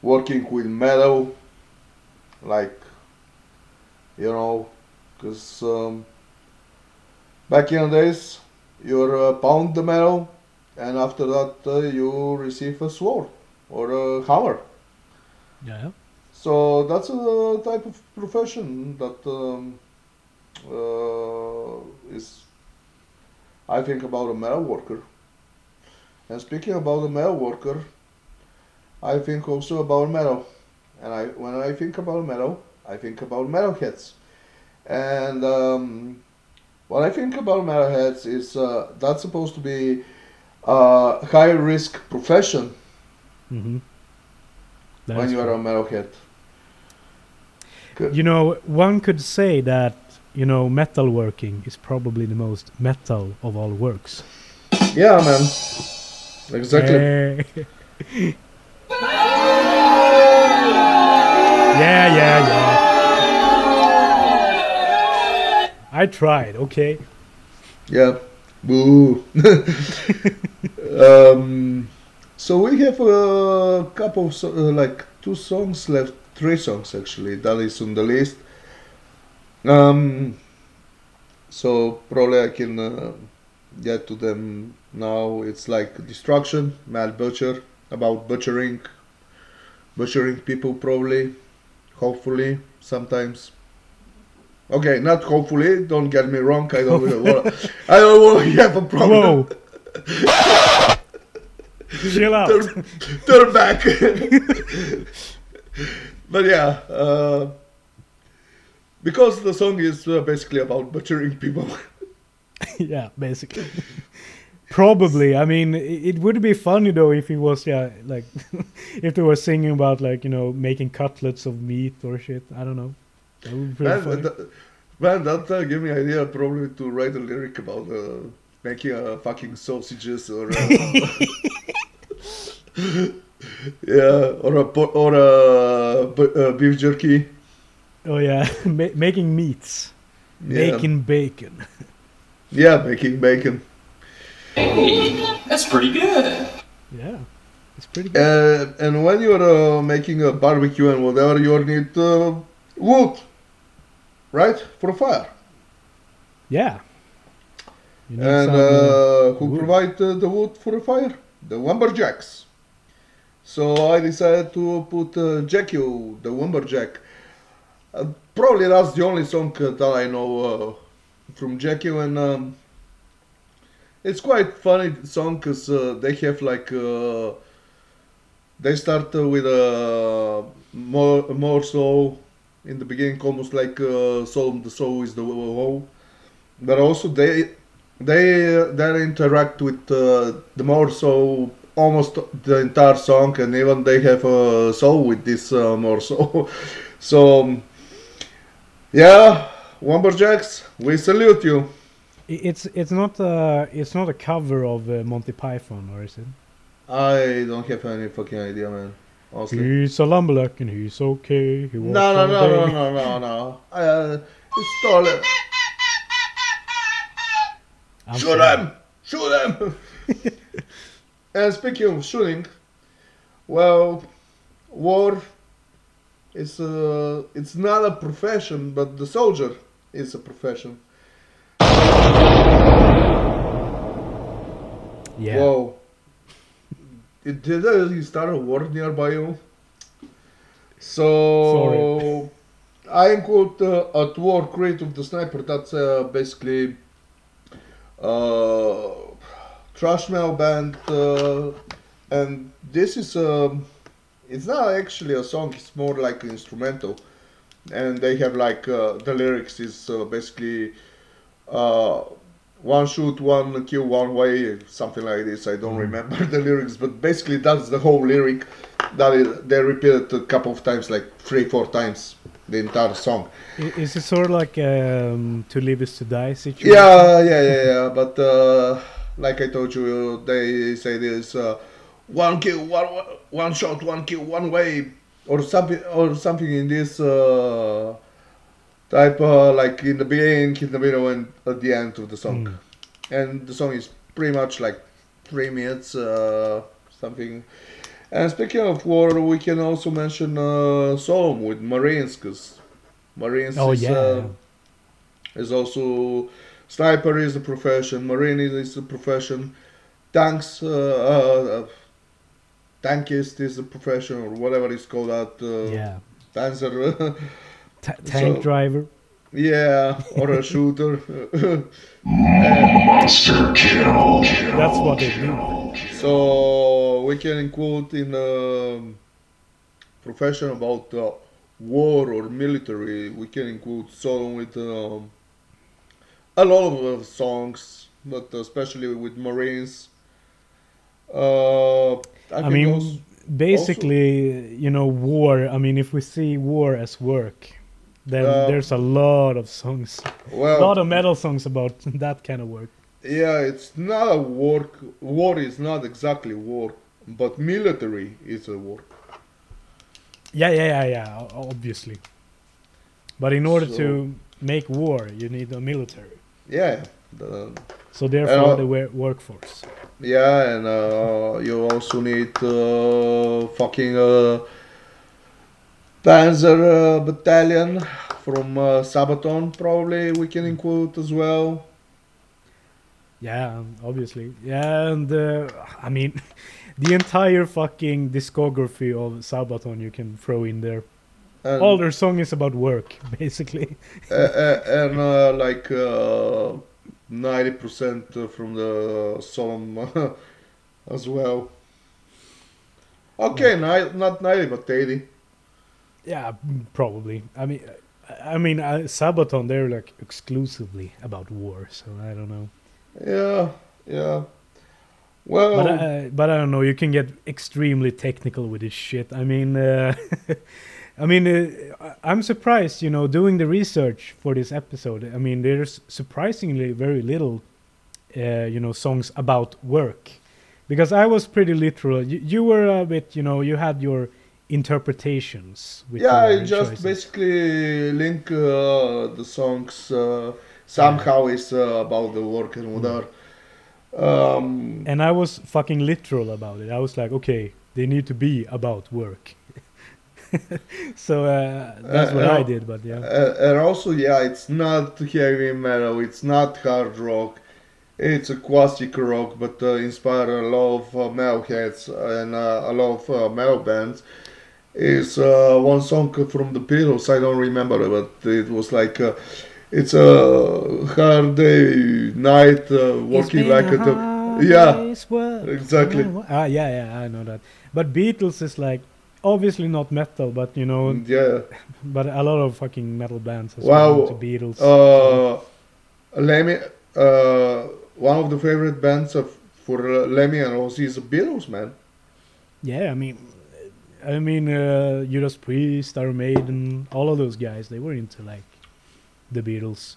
working with metal, like, you know, because um, back in the days, you uh, pound the metal and after that uh, you receive a sword or a hammer. Yeah. So that's a type of profession that um, uh, is, I think, about a metal worker. And speaking about a metal worker, I think also about metal. And I, when I think about metal, I think about metalheads. And um, what I think about metalheads is uh, that's supposed to be a high risk profession Mm-hmm. when you are a metalhead. Good. You know, one could say that, you know, metalworking is probably the most metal of all works. Yeah, man. Exactly. Eh. yeah, yeah, yeah. I tried, okay? Yeah. Boo. um, so we have a couple of so, uh, like two songs left, three songs actually. That is on the list. Um, so probably I can uh, get to them now. It's like destruction, Mad Butcher about butchering, butchering people probably, hopefully sometimes. Okay, not hopefully. Don't get me wrong. I don't want. I don't want to have a problem. Whoa! Chill out. Turn, turn back. but yeah, uh, because the song is uh, basically about butchering people. yeah, basically. Probably. I mean, it would be funny though if it was, yeah, like, if they were singing about, like, you know, making cutlets of meat or shit. I don't know. That would be man, that, man, that uh, gave me idea probably to write a lyric about uh, making uh, fucking sausages or. Yeah, or a or a bu- uh, beef jerky. Oh, yeah. Ma- making meats. Yeah. Making bacon. Yeah, making bacon. Hey, that's pretty good. Yeah. It's pretty good. Uh, and when you're uh, making a barbecue and whatever, you need uh, wood, right, for a fire. yeah. You need And uh, who wood. provide uh, the wood for a fire? The lumberjacks. So I decided to put uh, Jackyl, the lumberjack, Uh, probably that's the only song uh, that I know uh, from Jackyl, and um, it's quite funny song because uh, they have like uh, they start uh, with a more more soul in the beginning, almost like uh, soul. The soul is the woe, but also they they they interact with uh, the more soul almost the entire song, and even they have a soul with this uh, more soul. so um, yeah, Lumberjacks, we salute you. It's it's not a it's not a cover of uh, Monty Python, or is it? I don't have any fucking idea, man. Honestly. He's a lumberjack and he's okay. He No, no, no, no, no, no, no. Uh, it's stolen. I'm Shoot sorry. them! Shoot them! and speaking of shooting, well, war is a, it's not a profession, but the soldier is a profession. Yeah. Whoa. Did, did uh, you start a war nearby you? So, Sorry. I include uh, at war crate of the sniper. That's uh, basically uh, trash metal band, uh, and this is um, it's not actually a song. It's more like an instrumental, and they have like uh, the lyrics is uh, basically. Uh, one shoot, one kill, one way, something like this. I don't remember the lyrics, but basically that's the whole lyric. That is, they repeat it a couple of times, like three, four times, the entire song. Is it sort of like um, to live is to die situation? Yeah, yeah, yeah, yeah. But uh, like I told you, they say this: uh, one kill, one one shot, one kill, one way, or something, or something in this uh, type, uh, like in the beginning, in the middle, and at the end of the song. Mm. And the song is pretty much like three minutes, uh, something. And speaking of war, we can also mention uh, Sodom with Marines, because Marines Oh is, yeah. uh, is also sniper is a profession, marine is a profession, tanks, uh, uh, tankist is a profession or whatever it's called that. Uh, yeah. Panzer, Ta- tank so- driver. yeah, or a shooter. Monster kill, kill. That's what they do. so we can include in um, profession about uh, war or military. We can include song with um, a lot of uh, songs, but especially with Marines. Uh, I, I mean, those- basically, you know, war. I mean, if we see war as work, then Uh, there's a lot of songs, a lot of metal songs about that kind of work. yeah, it's not a work. War is not exactly work, but military is a work. Yeah, yeah, yeah, yeah. Obviously, but in order So- to make war, you need a military. Yeah. The, So therefore, Uh, the wa- workforce. Yeah, and uh, you also need uh, fucking uh, Panzer uh, battalion from uh, Sabaton. Probably we can include as well. Yeah, um, obviously. Yeah, and uh, I mean, the entire fucking discography of Sabaton you can throw in there. And, All their song is about work, basically. uh, uh, and uh, like uh, ninety percent from the Sodom as well. Okay, ni- not ninety, but eighty. Yeah, probably. I mean, I I mean, uh, Sabaton they're like exclusively about war, so I don't know. Yeah, yeah. Well, But uh, but I don't know. You can get extremely technical with this shit. I mean, uh, I mean, uh, I'm surprised. You know, doing the research for this episode. I mean, there's surprisingly very little, uh, you know, songs about work, because I was pretty literal. You, you were a bit, you know, you had your interpretations. With yeah, I just choices. basically link uh, the songs uh, somehow is uh, about the work and whatever. Um, and I was fucking literal about it. I was like, okay, they need to be about work. so uh, that's Uh, what I uh, did. But yeah, uh, and also, yeah, it's not heavy metal, it's not hard rock, it's a classic rock, but uh, inspired a lot of uh, metalheads and uh, a lot of uh, metal bands. is uh, one song from the Beatles. I don't remember, but it was like uh, it's a hard day night uh, walking like a dog. Yeah, exactly. Ah, yeah, yeah, I know that. But Beatles is like obviously not metal, but you know, yeah. but a lot of fucking metal bands as Wow. well into Beatles. Uh, Lemmy, uh, one of the favorite bands of for uh, Lemmy and Ozzy is the Beatles, man. yeah, I mean, I mean, uh, Judas Priest, Iron Maiden, all of those guys, they were into like the Beatles.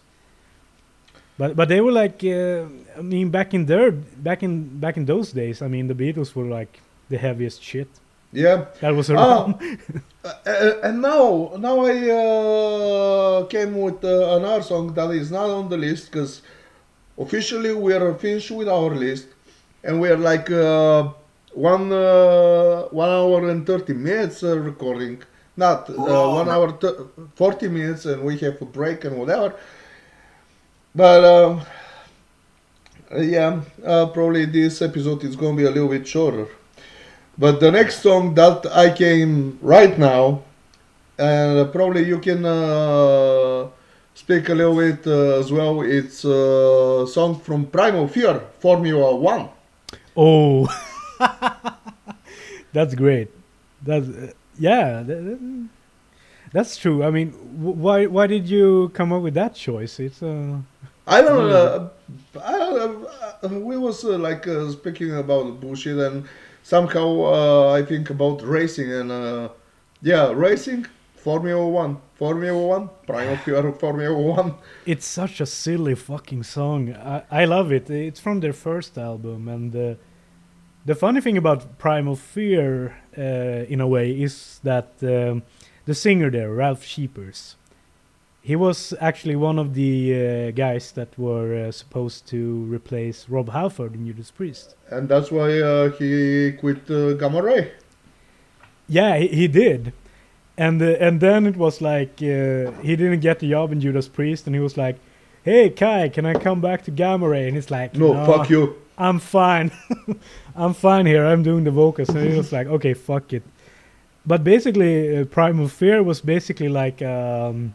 But but they were like, uh, I mean, back in their back in back in those days, I mean, the Beatles were like the heaviest shit Yeah. that was Ah, around. Uh, and now, now I uh, came with uh, another song that is not on the list because officially we are finished with our list, and we are like uh, one uh, one hour and thirty minutes uh, recording, not uh, one hour th- forty minutes, and we have a break and whatever. But um, uh, yeah, uh, probably this episode is gonna be a little bit shorter. But the next song that I came right now, and probably you can uh, speak a little bit uh, as well. It's a song from Primal Fear, Formula One. Oh, that's great. That's uh, yeah, th- th- that's true. I mean, why why did you come up with that choice? It's uh, I don't know. Uh, I don't know. uh, We was uh, like uh, speaking about bullshit, and somehow uh, I think about racing and uh, yeah, racing. Formula One, Formula One, Primal Fear, Formula One. it's such a silly fucking song. I, I love it. It's from their first album, and uh, the funny thing about Primal Fear, uh, in a way, is that um, the singer there, Ralf Scheepers, he was actually one of the uh, guys that were uh, supposed to replace Rob Halford in Judas Priest. And that's why uh, he quit uh, Gamma Ray. Yeah, he, he did. And uh, and then it was like uh, he didn't get the job in Judas Priest, and he was like, "Hey Kai, can I come back to Gamma Ray?" And he's like, No, fuck you. I'm fine. I'm fine here. I'm doing the vocals." And he was like, "Okay, fuck it." But basically, uh, Primal Fear was basically like um,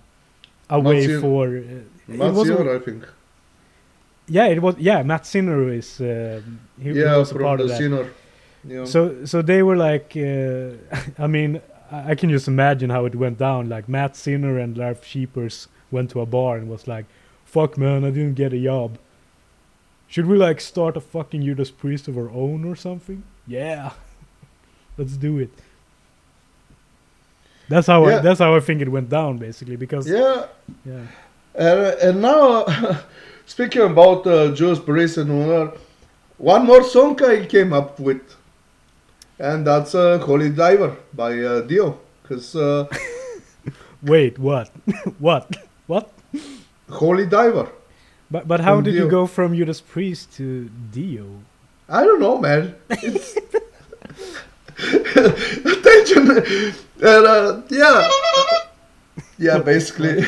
a way Zinn- for. Uh, Matt wasn't- Sinner, I think. yeah, it was. Yeah, Matt Sinner is. Uh, he, he yeah, was a from part the of that. Sinner. Yeah. So so they were like, uh, I mean, I I can just imagine how it went down. Like Matt Sinner and Ralf Scheepers went to a bar and was like, "Fuck man, I didn't get a job. Should we like start a fucking Judas Priest of our own or something? Yeah, let's do it." That's how I, that's how I think it went down basically because yeah, yeah. uh, and now speaking about uh, Judas Priest and one more song I came up with, and that's uh, "Holy Diver" by uh, Dio. Cause uh, Wait, what? what? What? "Holy Diver," But but how did you go from Judas Priest to Dio? I don't know, man. It's attention, and uh, yeah, yeah. Basically,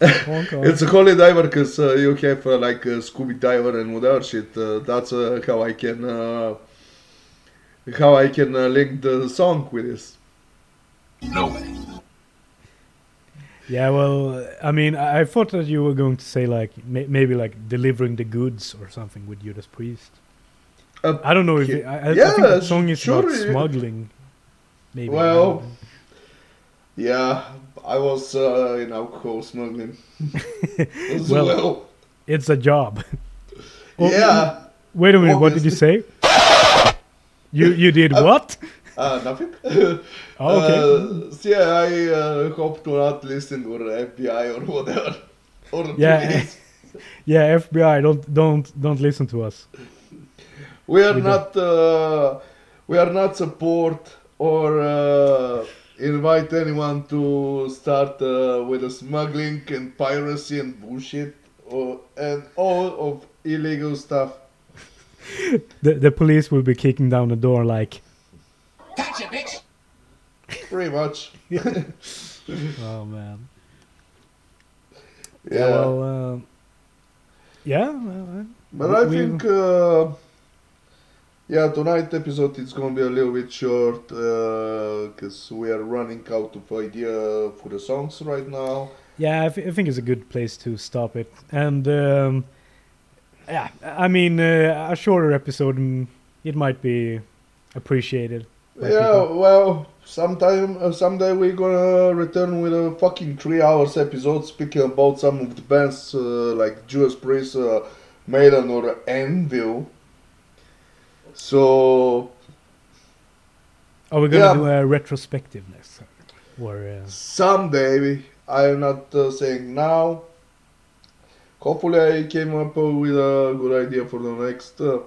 Honk, honk. it's a holy diver because uh, you have uh, like a Scooby Diver and whatever shit. Uh, that's uh, how I can uh, how I can uh, link the song with this. No way. Yeah, well, I mean, I, I thought that you were going to say like may, maybe like delivering the goods or something with Judas Priest. I don't know if it, I, I- I think Yeah, the song is sure, about smuggling. Maybe. Well. Yeah, I was uh, in alcohol smuggling Well- well. it's a job. Oh, Yeah, Wait a minute, what did you say? You you did Uh, what? uh, nothing. Oh, okay. Uh, so yeah, I uh, hope to not listen or FBI or whatever. Or the Yeah. police. yeah, FBI, don't don't don't listen to us. We are We not. Uh, we are not support or uh, invite anyone to start uh, with the smuggling and piracy and bullshit or and all of illegal stuff. The the police will be kicking down the door like, Gotcha, bitch. Pretty much. oh man. Yeah. Well, uh, yeah. well, but we- I we- think uh, Yeah, tonight episode is gonna be a little bit short because we are running out of idea for the songs right now. Yeah, I, th- I think it's a good place to stop it. And um, yeah, I mean, uh, a shorter episode, mm, it might be appreciated. yeah, people. well, sometime uh, someday we're gonna return with a fucking three hours episode speaking about some of the bands uh, like Judas Priest, uh, Maiden, or Anvil. So Are we gonna yeah. do a retrospective next time? Or uh, someday, I'm not uh, saying now. Hopefully, I came up with a good idea for the next uh,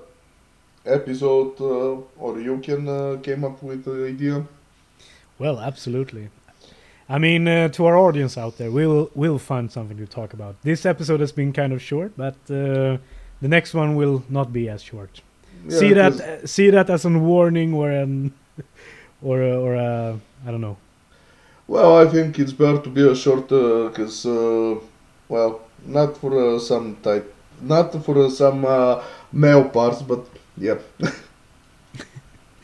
episode, uh, or you can uh, came up with the idea. well, absolutely. I mean, uh, to our audience out there, we'll we'll find something to talk about. This episode has been kind of short, but uh, the next one will not be as short. Yeah, see that uh, see that as a warning or an or a, or a I don't know. Well, I think it's better to be a short, because, uh, well, not for uh, some type, not for uh, some uh, male parts, but yeah.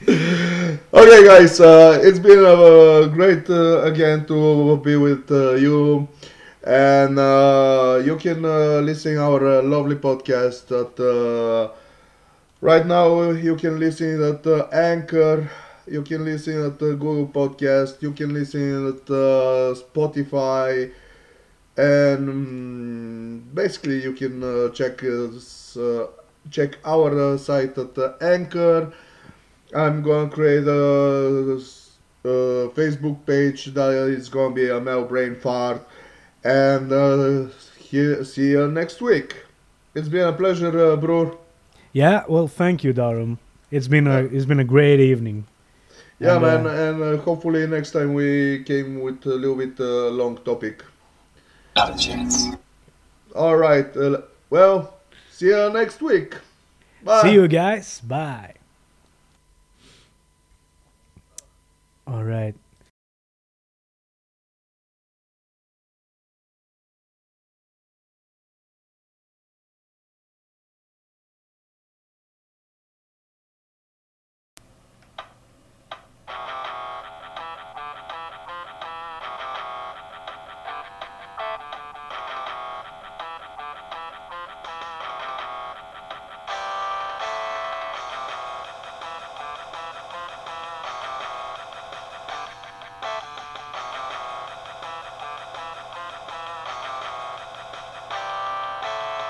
okay, guys, uh, it's been uh, great uh, again to be with uh, you, and uh, you can uh, listen our uh, lovely podcast at. Uh, right now, you can listen at uh, Anchor. You can listen at uh, Google Podcast. You can listen at uh, Spotify, and mm, basically you can uh, check us, uh, check our uh, site at uh, Anchor. I'm gonna create a Facebook page that is gonna be a Mel Brain Fart, and uh, here, see you next week. It's been a pleasure, uh, bro. Yeah, well, thank you, Darum. It's been a it's been a great evening. Yeah, And, man, uh, and uh, hopefully next time we came with a little bit uh, long topic. Not a chance. All right. Uh, well, see you next week. Bye. See you guys. Bye. All right.